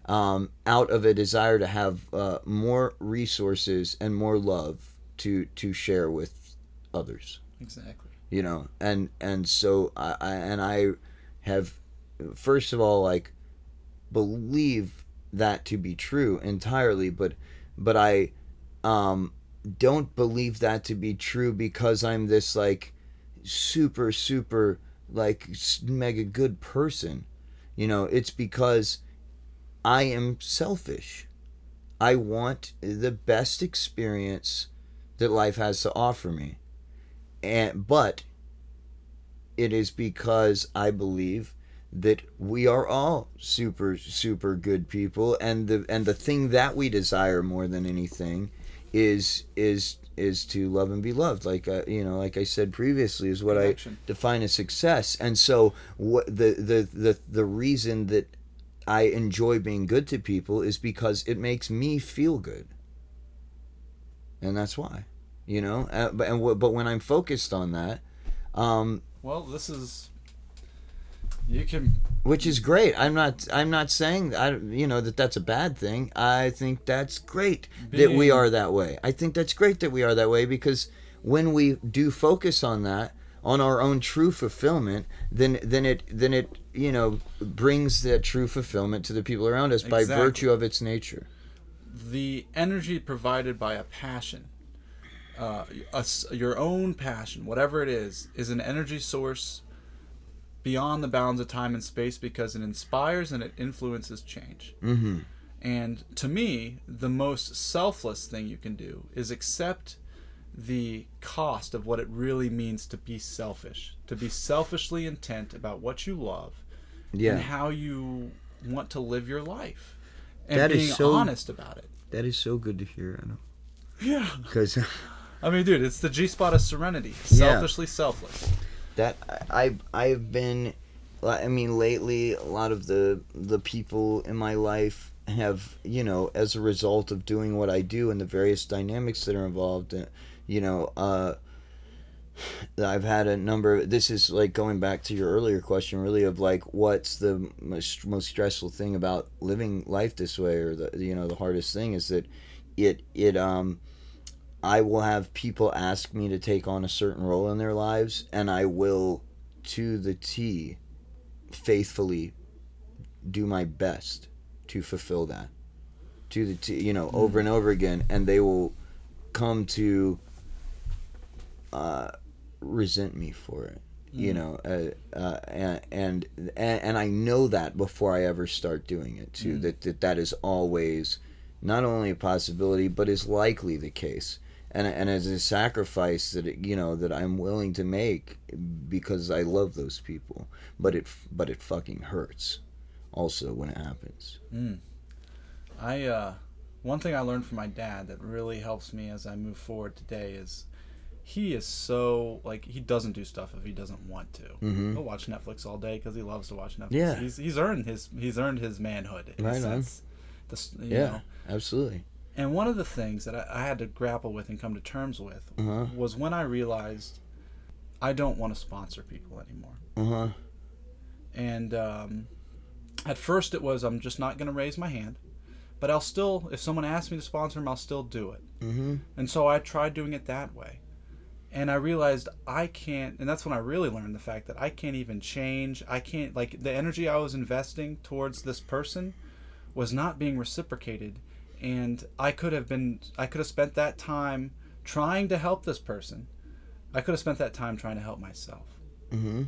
um, out of a desire to have uh, more resources and more love to to share with others Exactly. you know and and so I, I and i have first of all like believe that to be true entirely but but i um don't believe that to be true because i'm this like super super like mega good person. You know it's because i am selfish. I want the best experience that life has to offer me. And but it is because I believe that we are all super super good people and the and the thing that we desire more than anything is is is to love and be loved like uh, you know like I said previously is what Connection. I define as success and so what the the the the reason that I enjoy being good to people is because it makes me feel good and that's why you know uh, but and, but when i'm focused on that um Well, this is. You can. which is great. I'm not i'm not saying i you know that that's a bad thing. I think that's great that we are that way. I think that's great that we are that way because when we do focus on that on our own true fulfillment then then it then it you know brings that true fulfillment to the people around us by virtue of its nature. The energy provided by a passion, uh, a your own passion, whatever it is, is an energy source beyond the bounds of time and space because it inspires and it influences change. mm-hmm And to me, the most selfless thing you can do is accept the cost of what it really means to be selfish, to be selfishly intent about what you love yeah and how you want to live your life. And That is being so- honest about it. that is so good to hear i know Yeah. because I mean, dude, it's the G spot of serenity. Yeah. Selfishly selfless. That I I've been I mean lately a lot of the the people in my life have you know as a result of doing what I do and the various dynamics that are involved uh, you know uh I've had a number this is like going back to your earlier question really of like what's the most, most stressful thing about living life this way or the you know the hardest thing is that it it um I will have people ask me to take on a certain role in their lives, and I will, to the T, faithfully do my best to fulfill that. To the T, you know, over and over again, and they will come to uh, resent me for it. You know, uh, uh, and, and and I know that before I ever start doing it too. That, that that is always not only a possibility, but is likely the case. And, and as a sacrifice that it, you know that I'm willing to make because I love those people, but it but it fucking hurts, also when it happens. I uh, one thing I learned from my dad that really helps me as I move forward today is he is so like he doesn't do stuff if he doesn't want to. Mhm. He'll watch Netflix all day because he loves to watch Netflix. Yeah. he's he's earned his he's earned his manhood. In Right a on. sense. The you Yeah, know. absolutely. And one of the things that I, I had to grapple with and come to terms with Uh-huh. was when I realized I don't want to sponsor people anymore. Uh huh. and um, at first it was I'm just not going to raise my hand, but I'll still if someone asks me to sponsor them, I'll still do it. Mm-hmm. And so I tried doing it that way, and I realized I can't. And that's when I really learned the fact that I can't even change. I can't like the energy I was investing towards this person was not being reciprocated, and I could have been I could have spent that time trying to help this person. I could have spent that time trying to help myself Mm-hmm.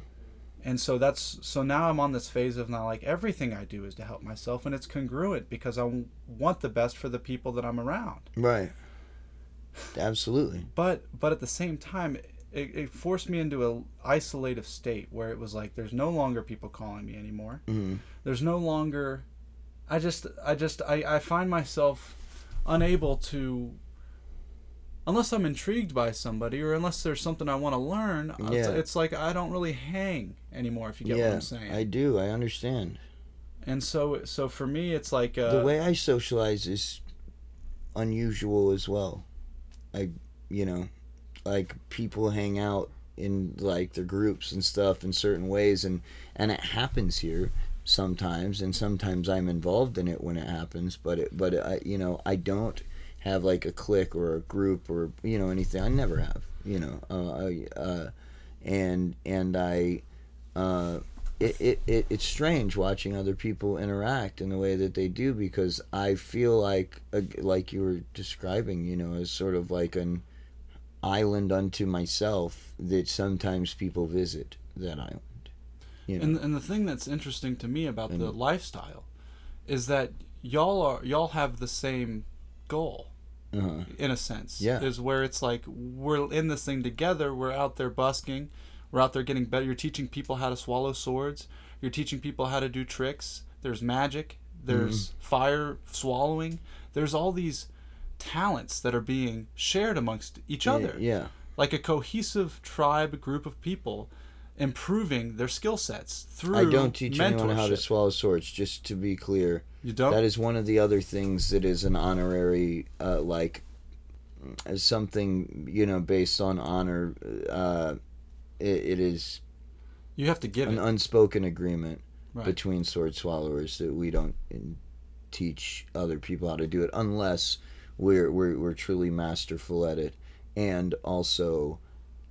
and so that's so now i'm on this phase of not like everything i do is to help myself and it's congruent because I want the best for the people that i'm around Right. Absolutely. but but at the same time it, it forced me into a isolative state where it was like there's no longer people calling me anymore Mm-hmm. there's no longer i just i just i, I find myself unable to unless I'm intrigued by somebody or unless there's something I want to learn, it's, Yeah. it's like I don't really hang anymore if you get what I'm saying. I do. I understand. and so so for me it's like uh, the way I socialize is unusual as well. I, you know, like people hang out in like their groups and stuff in certain ways, and and it happens here sometimes, and sometimes I'm involved in it when it happens. But it, but I, you know, I don't have like a clique or a group or you know anything. I never have. You know, uh, uh, and and I. Uh, it, it, it it's strange watching other people interact in the way that they do because I feel like uh, like you were describing, you know, as sort of like an island unto myself that sometimes people visit that island. You know, And and the thing that's interesting to me about the lifestyle is that y'all are y'all have the same goal uh-huh. in a sense. Yeah. Is where it's like we're in this thing together. We're out there busking. We're out there getting better. You're teaching people how to swallow swords. You're teaching people how to do tricks. There's magic. There's Mm-hmm. fire swallowing. There's all these talents that are being shared amongst each other. Yeah, Like a cohesive tribe group of people improving their skill sets through I don't teach anyone how to swallow swords. Just to be clear, You don't? that is one of the other things that is an honorary, uh, like, as something you know based on honor. Uh, it, it is you have to give an it. unspoken agreement Right. between sword swallowers that we don't in- teach other people how to do it unless we're, we're we're truly masterful at it and also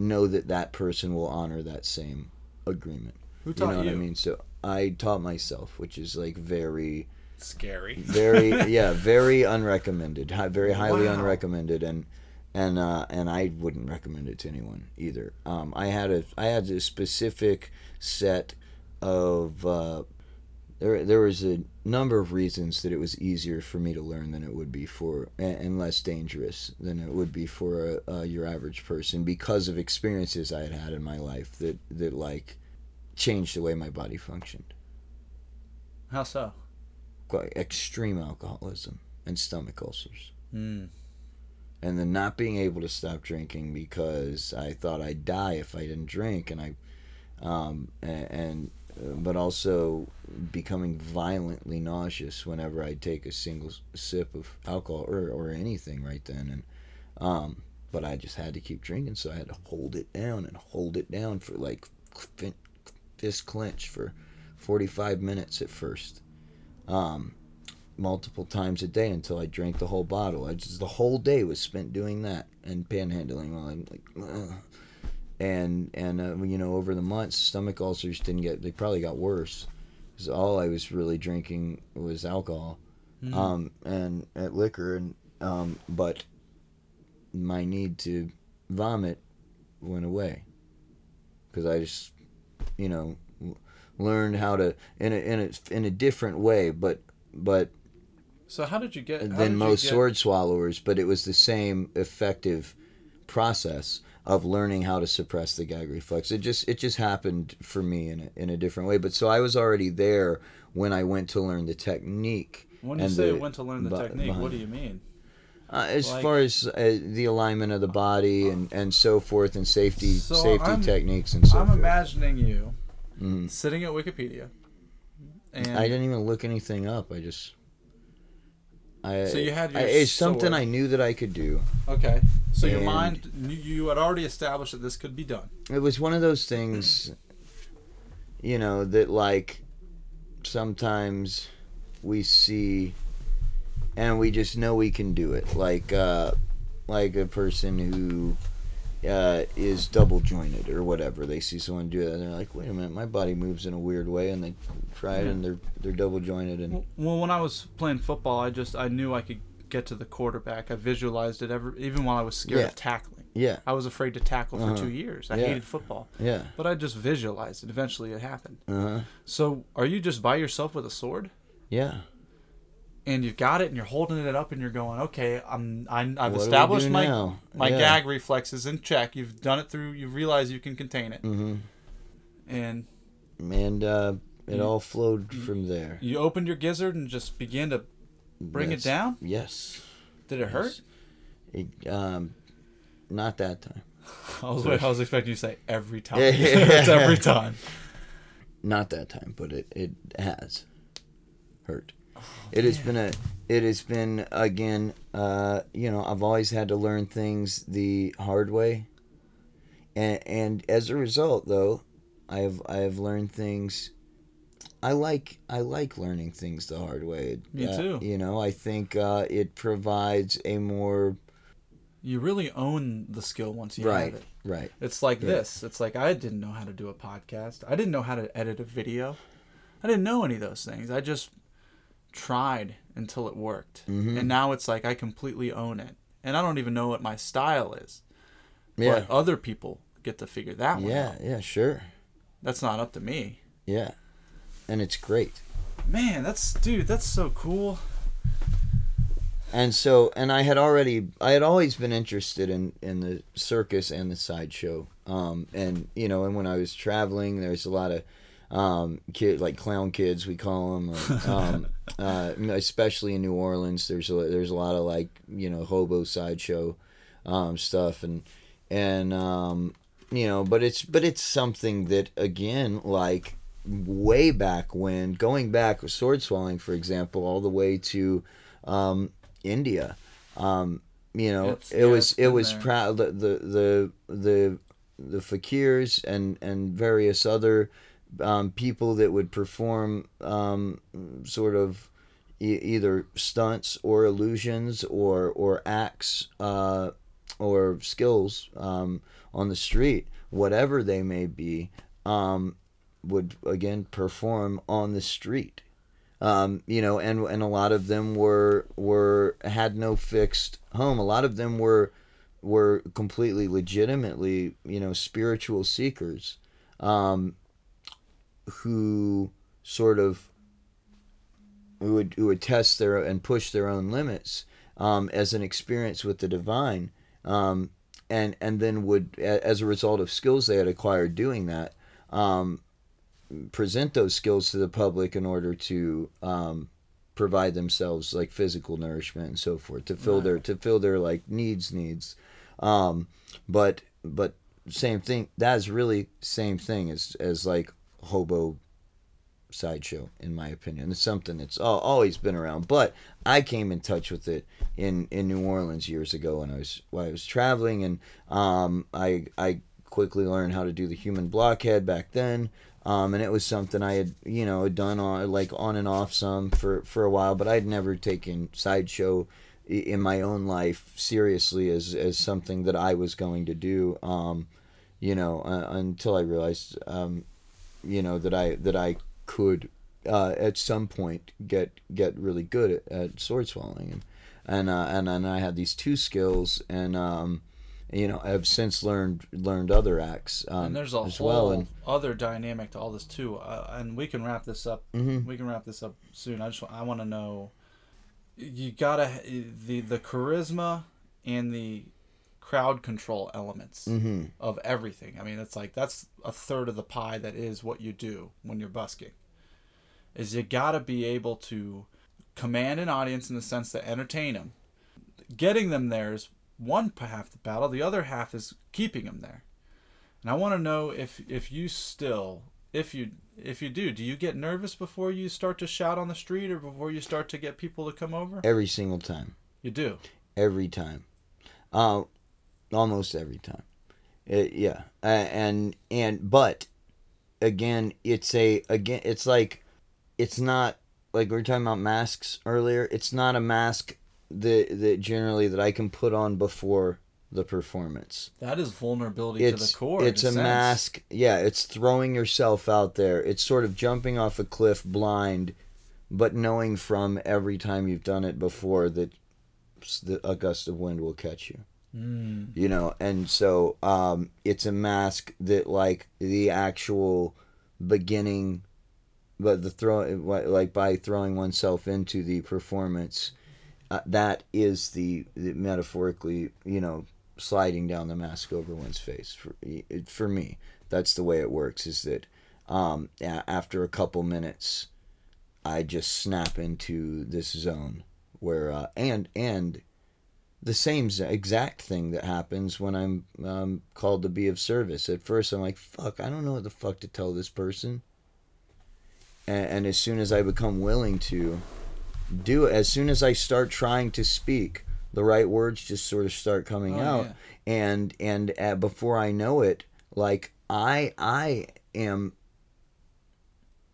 know that that person will honor that same agreement Who you taught know what you? i mean so i taught myself which is like very Scary. very yeah very unrecommended very highly Wow. unrecommended and and uh, and I wouldn't recommend it to anyone either. Um, I had a I had a specific set of uh, there there was a number of reasons that it was easier for me to learn than it would be for and, less dangerous than it would be for a, uh, your average person because of experiences I had had in my life that that like changed the way my body functioned. How so? Quite extreme alcoholism and stomach ulcers. Mm. and then not being able to stop drinking because I thought I'd die if I didn't drink, and I, um, and, and but also becoming violently nauseous whenever I take a single sip of alcohol or, or anything right then, and um, but I just had to keep drinking, so I had to hold it down and hold it down for like fist clench for forty five minutes at first. Um, multiple times a day until I drank the whole bottle. I just the whole day was spent doing that and panhandling while I'm like, Ugh. And and uh, you know over the months, stomach ulcers didn't get. They probably got worse because all I was really drinking was alcohol, um, and at liquor, and um, but my need to vomit went away because I just you know learned how to in a in a in a different way, but but So how did you get? than most get- sword swallowers, but it was the same effective process of learning how to suppress the gag reflex. It just it just happened for me in a, in a different way. But so I was already there when I went to learn the technique. When you say the- went to learn the technique, behind- what do you mean? Uh, as like- far as uh, the alignment of the body and, and so forth and safety So safety I'm- techniques and so I'm forth. imagining you Mhm. sitting at Wikipedia, and I didn't even look anything up. I just I, So you had your I, it's something. I knew that I could do. okay. So your mind, you- had already established that this could be done. it was one of those things you know that like sometimes we see and we just know we can do it like uh like a person who uh, is double jointed or whatever. They see someone do that, and they're like, "Wait a minute, my body moves in a weird way," and they try it, and they're they're double jointed, and Well, when I was playing football, I just I knew I could get to the quarterback. I visualized it ever, even while I was scared Yeah. of tackling. yeah, I was afraid to tackle for Uh-huh. two years. I Yeah. hated football, yeah, but I just visualized it. Eventually, it happened. uh huh, So, are you just by yourself with a sword? yeah. and you've got it and you're holding it up and you're going okay i'm I, i've What established my now? my Yeah. gag reflexes in check you've done it through you realize you can contain it hmm and And uh, it You- all flowed from there. you opened your gizzard and just began to bring it down Yes. Did it hurt? It, um, not that time. I was I was expecting you to say every time. It's every time. Not that time, but it, it has hurt. Oh, it has been a it has been again uh, you know I've always had to learn things the hard way, and and as a result though, I have I have learned things. I like I like learning things the hard way. Me Uh, too. You know I think uh, it provides a more You really own the skill once you right have it. right It's like Yeah. this. It's like I didn't know how to do a podcast. I didn't know how to edit a video. I didn't know any of those things. I just tried until it worked. Mm-hmm. And now it's like I completely own it. And I don't even know what my style is. yeah But other people get to figure that one yeah out. yeah Yeah. sure That's not up to me. yeah, and it's great. Man, that's dude, that's so cool. and so and i had already i had always been interested in in the circus and the sideshow um and you know and when i was traveling there's a lot of um kid like clown kids we call them um uh especially in new orleans there's a there's a lot of like you know hobo sideshow um stuff and and um you know but it's but it's something that again like way back when going back with sword swallowing for example all the way to um India. Um, you know, It's- it yeah, was it was proud the, the the the the fakirs and and various other um, people that would perform um, sort of e- either stunts or illusions or or acts uh, or skills um, on the street, whatever they may be, um, would again perform on the street um, you know, and and a lot of them were were had no fixed home. A lot of them were were completely legitimately, you know, spiritual seekers, um, who sort of who would who would test their and push their own limits um, as an experience with the divine, um, and and then would as a result of skills they had acquired doing that. Um, present those skills to the public in order to um, provide themselves like physical nourishment and so forth to fill their to fill their like needs needs. Um, but but same thing that is really same thing as as like hobo sideshow in my opinion. It's something that's always been around but i came in touch with it in in new orleans years ago when i was when i was traveling and um i i quickly learned how to do the human blockhead back then um, and it was something I had, you know, done on like on and off some for for a while, but I'd never taken sideshow in my own life seriously as as something that I was going to do. Um, you know, uh, until I realized, um, you know, that I that I could uh, at some point get get really good at, at sword swallowing, and and uh, and and I had these two skills, and um, you know, I've since learned learned other acts um, and there's a as whole well, and other dynamic to all this too. Uh, and we can wrap this up. Mhm. We can wrap this up soon. I just I want to know. You gotta the the charisma and the crowd control elements Mhm. of everything. I mean, it's like that's a third of the pie that is what you do when you're busking. Is you gotta be able to command an audience in the sense to entertain them. Getting them there is one half the battle. The other half is keeping them there. And I want to know if if you still, if you if you do, do you get nervous before you start to shout on the street or before you start to get people to come over? every single time. You do. every time uh, almost every time It- yeah uh, and and but again it's a again it's like it's not like we were talking about masks earlier it's not a mask that that generally that i can put on before the performance That is vulnerability it's to the core. it's a sense. mask yeah it's throwing yourself out there it's sort of jumping off a cliff blind but knowing from every time you've done it before that the, a gust of wind will catch you Mm. you know and so um it's a mask that like the actual beginning but the throw like by throwing oneself into the performance uh, that is the, the metaphorically you know sliding down the mask over one's face for for me that's the way it works is that um after a couple minutes i just snap into this zone where uh and and the same exact thing that happens when I'm um, called to be of service. At first, I'm like, fuck, I don't know what the fuck to tell this person. And, and as soon as I become willing to do it, as soon as I start trying to speak, the right words just sort of start coming Oh, out. yeah. And and uh, before I know it, like I I am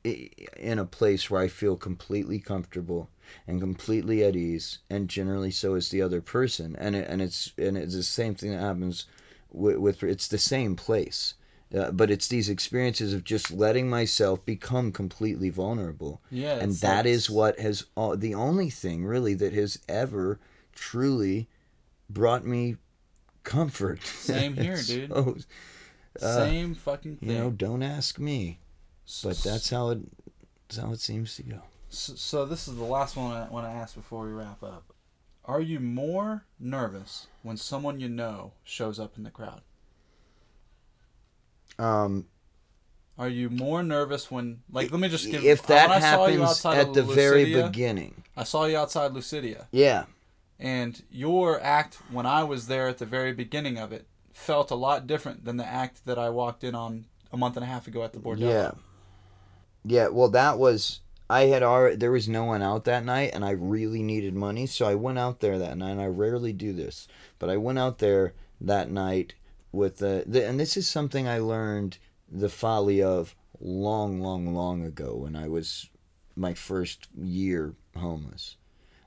in a place where I feel completely comfortable and completely at ease, and generally so is the other person. And it, and it's and it's the same thing that happens with, with it's the same place, uh, but it's these experiences of just letting myself become completely vulnerable. Yeah, and that like- is what has all, the only thing really that has ever truly brought me comfort. Same here, dude. So, Same fucking thing. you know, don't ask me, but that's how it that's how it seems to go. So, so this is the last one I want to ask before we wrap up. Are you more nervous when someone you know shows up in the crowd? Um, Are you more nervous when, like, let me just give. if that when happens at the very beginning, I saw you outside Lucidia, yeah, and your act when I was there at the very beginning of it felt a lot different than the act that I walked in on a month and a half ago at the Bordello. yeah, yeah. Well, that was I had already there was no one out that night, and I really needed money, so I went out there that night. And I rarely do this, but I went out there that night with the, the and this is something I learned the folly of long, long, long ago when I was my first year homeless.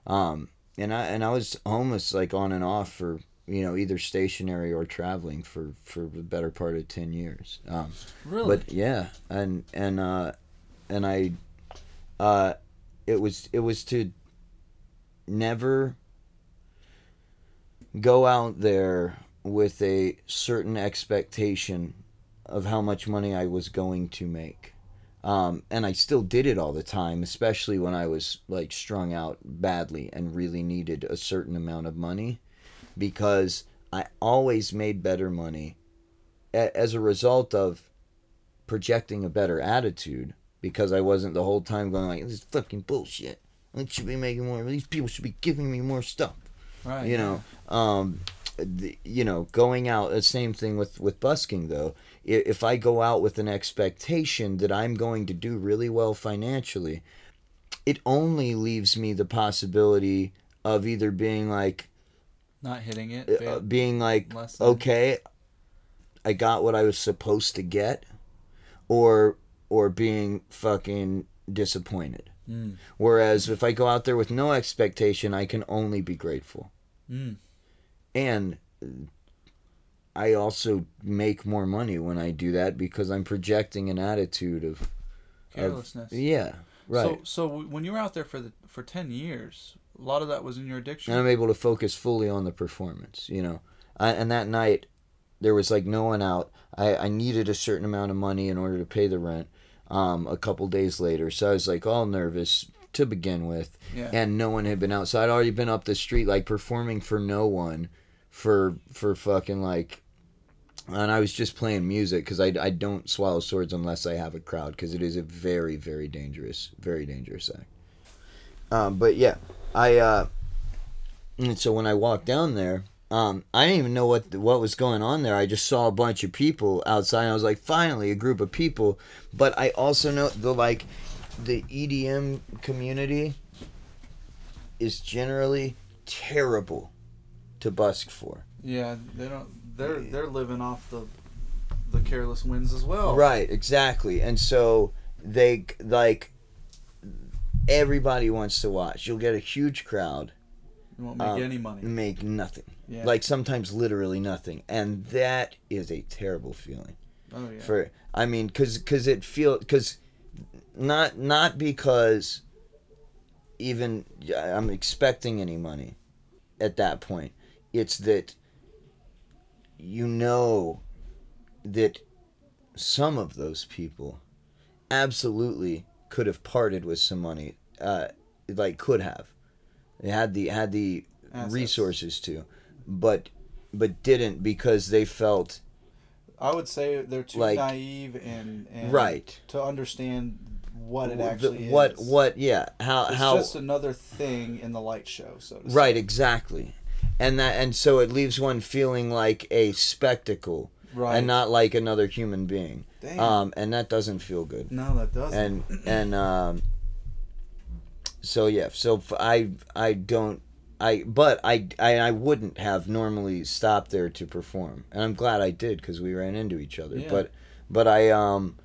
Um, and I and I was homeless like on and off for you know either stationary or traveling for for the better part of ten years. Um, Really? but yeah, and and uh, and I, uh, it was it was to never go out there with a certain expectation of how much money I was going to make. Um, and I still did it all the time, especially when I was like strung out badly and really needed a certain amount of money because I always made better money a- as a result of projecting a better attitude because I wasn't the whole time going like this is fucking bullshit. I should be making more. These people should be giving me more stuff. right. You know, um, you know, going out. The same thing with with busking though. If I go out with an expectation that I'm going to do really well financially, it only leaves me the possibility of either being like Not hitting it. uh, being like okay i got what i was supposed to get or or being fucking disappointed Mm. whereas if i go out there with no expectation i can only be grateful Mm. And i also make more money when i do that because i'm projecting an attitude of, of Carelessness. yeah right So, so when you were out there for the for ten years, a lot of that was in your addiction. and I'm able to focus fully on the performance. You know, I, and that night there was like no one out. I, I needed a certain amount of money in order to pay the rent. Um, a couple days later, so I was like all nervous to begin with, Yeah. and no one had been out. So I'd already been up the street like performing for no one, for for fucking like. And I was just playing music because I, I don't swallow swords unless I have a crowd because it is a very very dangerous very dangerous act. Um, but yeah, I uh, and so when I walked down there, um, I didn't even know what what was going on there. I just saw a bunch of people outside. I was like, finally, a group of people. But I also know the like, the EDM community is generally terrible to busk for. yeah, they don't. They're they're living off the the careless wins as well. Right, exactly. And so they like everybody wants to watch. You'll get a huge crowd. You won't make Um, any money. Make nothing. Yeah. Like sometimes literally nothing. And that is a terrible feeling. oh yeah. For I mean cuz cuz it feel cuz not not because even I'm expecting any money at that point. It's that you know that some of those people absolutely could have parted with some money uh like could have they had the had the Assets. resources to but but didn't because they felt I would say they're too Like- naive and, and Right. to understand what it the- actually what is. what yeah how It's how just another thing in the light show, so to right exactly and that and so it leaves one feeling like a spectacle Right. and not like another human being Damn. um and that doesn't feel good no, that doesn't. and and um so yeah so i i don't i but i i, I wouldn't have normally stopped there to perform and i'm glad i did because we ran into each other Yeah. but but i um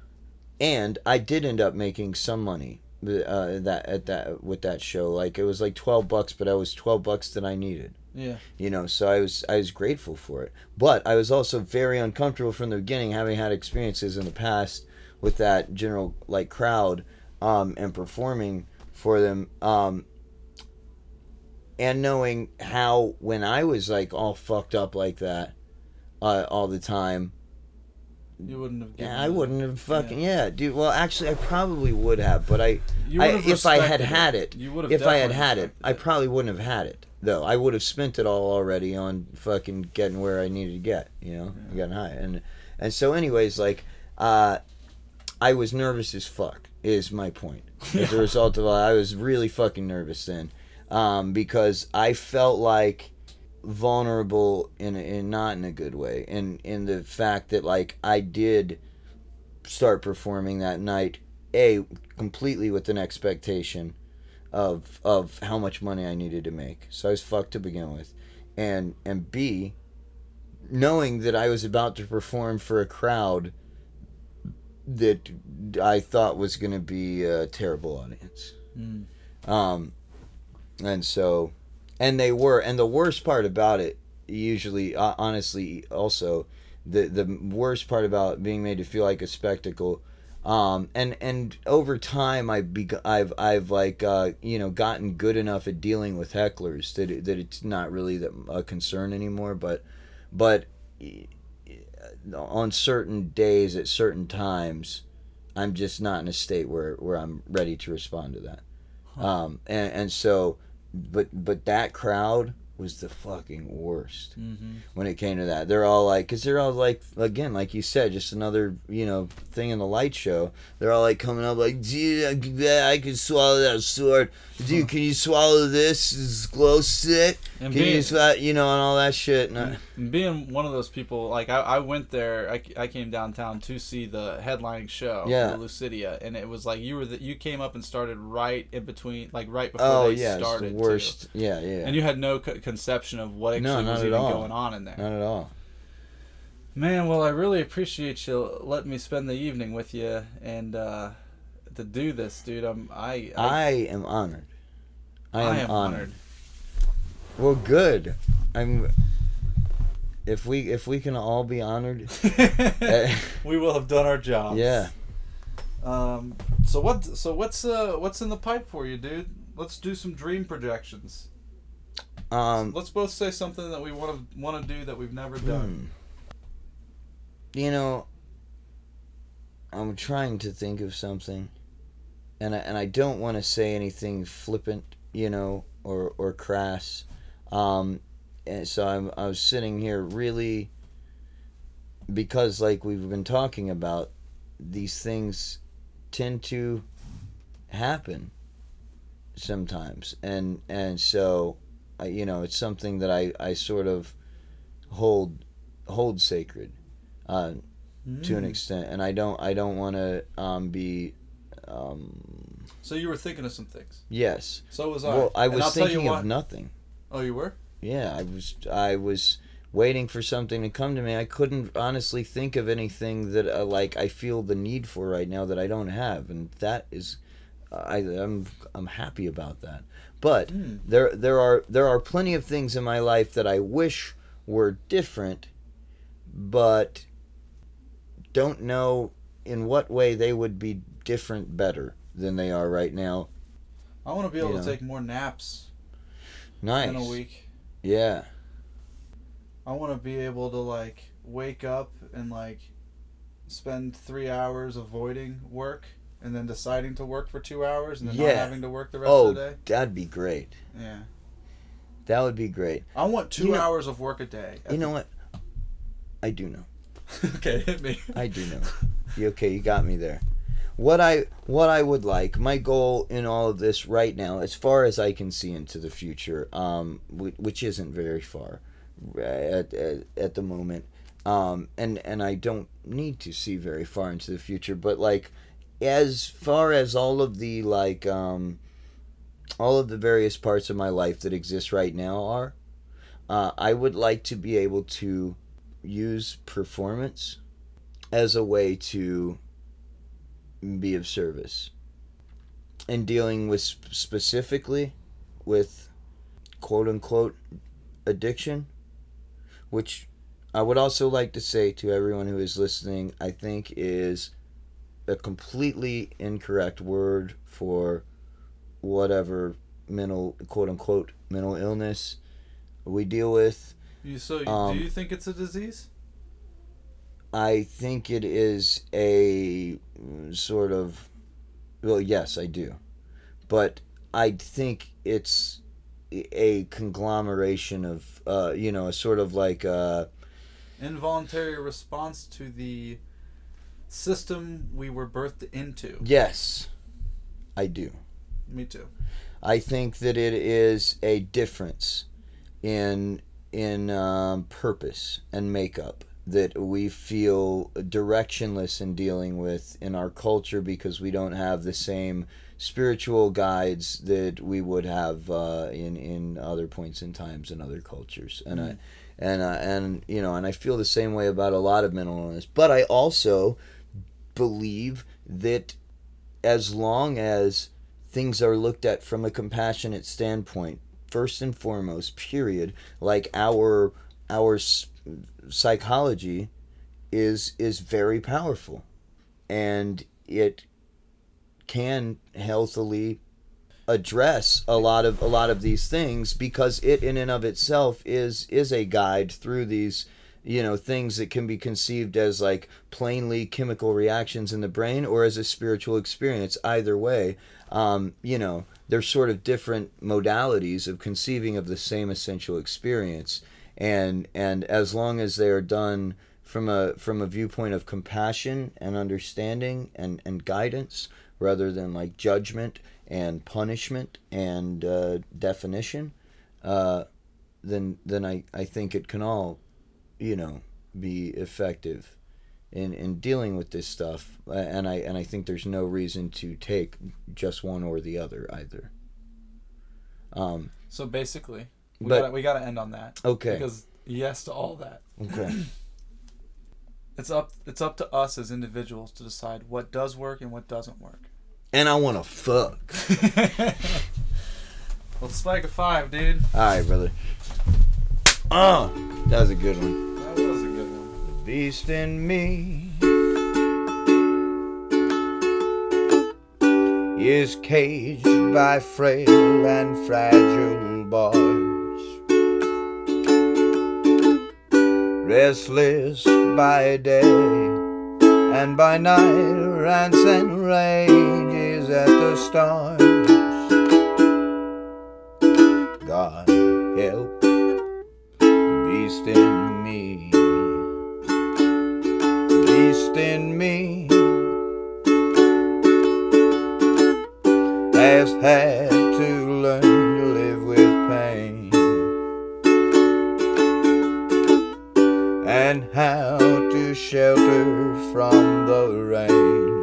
and i did end up making some money uh, that at that with that show like it was like 12 bucks but i was 12 bucks that i needed yeah. you know so i was i was grateful for it but i was also very uncomfortable from the beginning having had experiences in the past with that general like crowd um and performing for them um and knowing how when i was like all fucked up like that uh, all the time You wouldn't have. yeah, I wouldn't have fucking yeah. dude. Well, actually, I probably would have, but I, You I if I had had it. it, You would have if I had had it, respected I probably wouldn't have had it though. I would have spent it all already on fucking getting where I needed to get, you know, getting high, and and so anyways, like, uh, I was nervous as fuck. Is my point. As a result of I was really fucking nervous then, um, because I felt like vulnerable in in not in a good way, in in the fact that like I did start performing that night a completely with an expectation of of how much money I needed to make. So I was fucked to begin with. And and B knowing that I was about to perform for a crowd that I thought was going to be a terrible audience. Mm. Um and so and they were and the worst part about it usually uh, honestly also the the worst part about being made to feel like a spectacle um and and over time i be i've i've like uh you know gotten good enough at dealing with hecklers that it, that it's not really that a concern anymore but but on certain days at certain times i'm just not in a state where where i'm ready to respond to that. Um and and so but but that crowd was the fucking worst Mm-hmm. when it came to that. They're all like, because they're all like, again, like you said, just another, you know, thing in the light show. They're all like coming up like, dude, I can, swallow that sword. Dude, can you swallow this? Is glow stick? And Can you swallow, you know, and all that shit. And And being one of those people, like I, I went there, I, I came downtown to see the headlining show, Yeah. the Lucidia, and it was like you were the, you came up and started right in between, like right before oh they yeah, started. the too. worst. Yeah, yeah. And you had no co- conception of what No, actually not was at even all. going on in there. Not at all. Man, well, I really appreciate you letting me spend the evening with you and uh, to do this, dude. I'm I I I, am honored. I am, I am honored. honored. Well, good. I'm. If we if we can all be honored, eh, we will have done our job. yeah. Um. So what? So what's uh what's in the pipe for you, dude? Let's do some dream projections. Um, Let's both say something that we want to want to do that we've never done. Hmm. You know, I'm trying to think of something, and I, and I don't want to say anything flippant, you know, or or crass. Um, and so I'm I was sitting here really because like we've been talking about these things tend to happen sometimes and and so I- you know it's something that I I sort of hold hold sacred uh, to an Mm. extent and I don't I don't want to um, be um, So you were thinking of some things. yes So was I. well I And was I'll thinking of nothing Oh, you were. yeah I was I was waiting for something to come to me I couldn't honestly think of anything that uh, like I feel the need for right now that I don't have and that is I I'm I'm happy about that but Hmm. there there are there are plenty of things in my life that I wish were different but don't know in what way they would be different better than they are right now I want to be able You to know. take more naps nice in a week. yeah I want to be able to like wake up and like spend three hours avoiding work and then deciding to work for two hours and then not having to work the rest oh of the day. that'd be great Yeah. that would be great I want two You know- hours of work a day. you know what I do know okay, hit me. I do know. You okay? You got me there. what I what I would like, my goal in all of this right now, as far as I can see into the future, um, which isn't very far at, at, at the moment, um, and and I don't need to see very far into the future, but like as far as all of the like um, all of the various parts of my life that exist right now are, uh, I would like to be able to use performance as a way to be of service. In dealing with specifically with quote unquote addiction which i would also like to say to everyone who is listening i think is a completely incorrect word for whatever mental quote unquote mental illness we deal with You so you, Um, do you think it's a disease? I think it is a sort of well, yes, I do. But I think it's a conglomeration of uh, you know, a sort of like uh Involuntary response to the system we were birthed into. yes. I do. Me too. I think that it is a difference in in um, purpose and makeup that we feel directionless in dealing with in our culture because we don't have the same spiritual guides that we would have uh, in in other points in times in other cultures and I and uh, and you know and I feel the same way about a lot of mental illness but I also believe that as long as things are looked at from a compassionate standpoint first and foremost period like our our psychology is is very powerful. And it can healthily address a lot of a lot of these things because it in and of itself is is a guide through these you know things that can be conceived as like plainly chemical reactions in the brain or as a spiritual experience. Either way um, you know they're sort of different modalities of conceiving of the same essential experience. And and as long as they are done from a from a viewpoint of compassion and understanding and and guidance rather than like judgment and punishment and uh, definition uh, then then I, I think it can all you know be effective in, in dealing with this stuff and I and I think there's no reason to take just one or the other either um, So basically, we But- gotta, we got to end on that. Okay. Because yes to all that. okay It's up it's up to us as individuals to decide what does work and what doesn't work. and I want to fuck Let's spike a five, dude. all right brother oh that was a good one That was a good one. The beast in me is caged by frail and fragile bars, restless by day and by night, rants and rages at the stars. God beast in me. Has had to learn to live with pain. And how to shelter from the rain.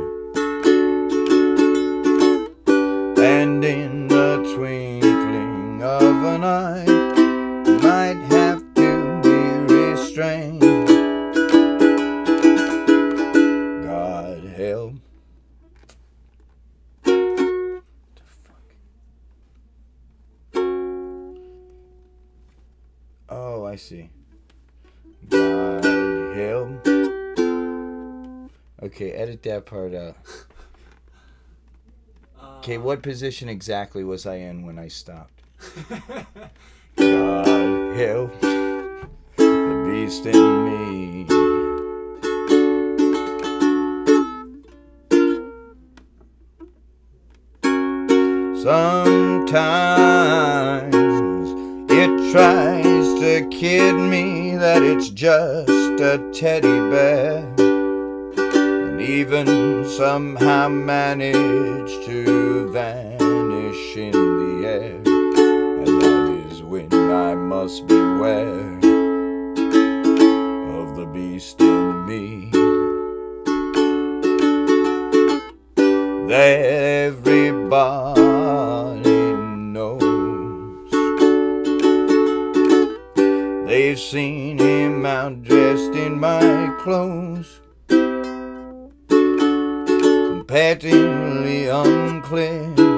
And Okay, edit that part out. Okay, uh, what position exactly was I in when I stopped? God help the beast in me. Sometimes it tries to kid me that it's just a teddy bear. Even somehow manage to vanish in the air. And that is when I must beware of the beast in me. Everybody knows. They've seen him out dressed in my clothes. Patently unclear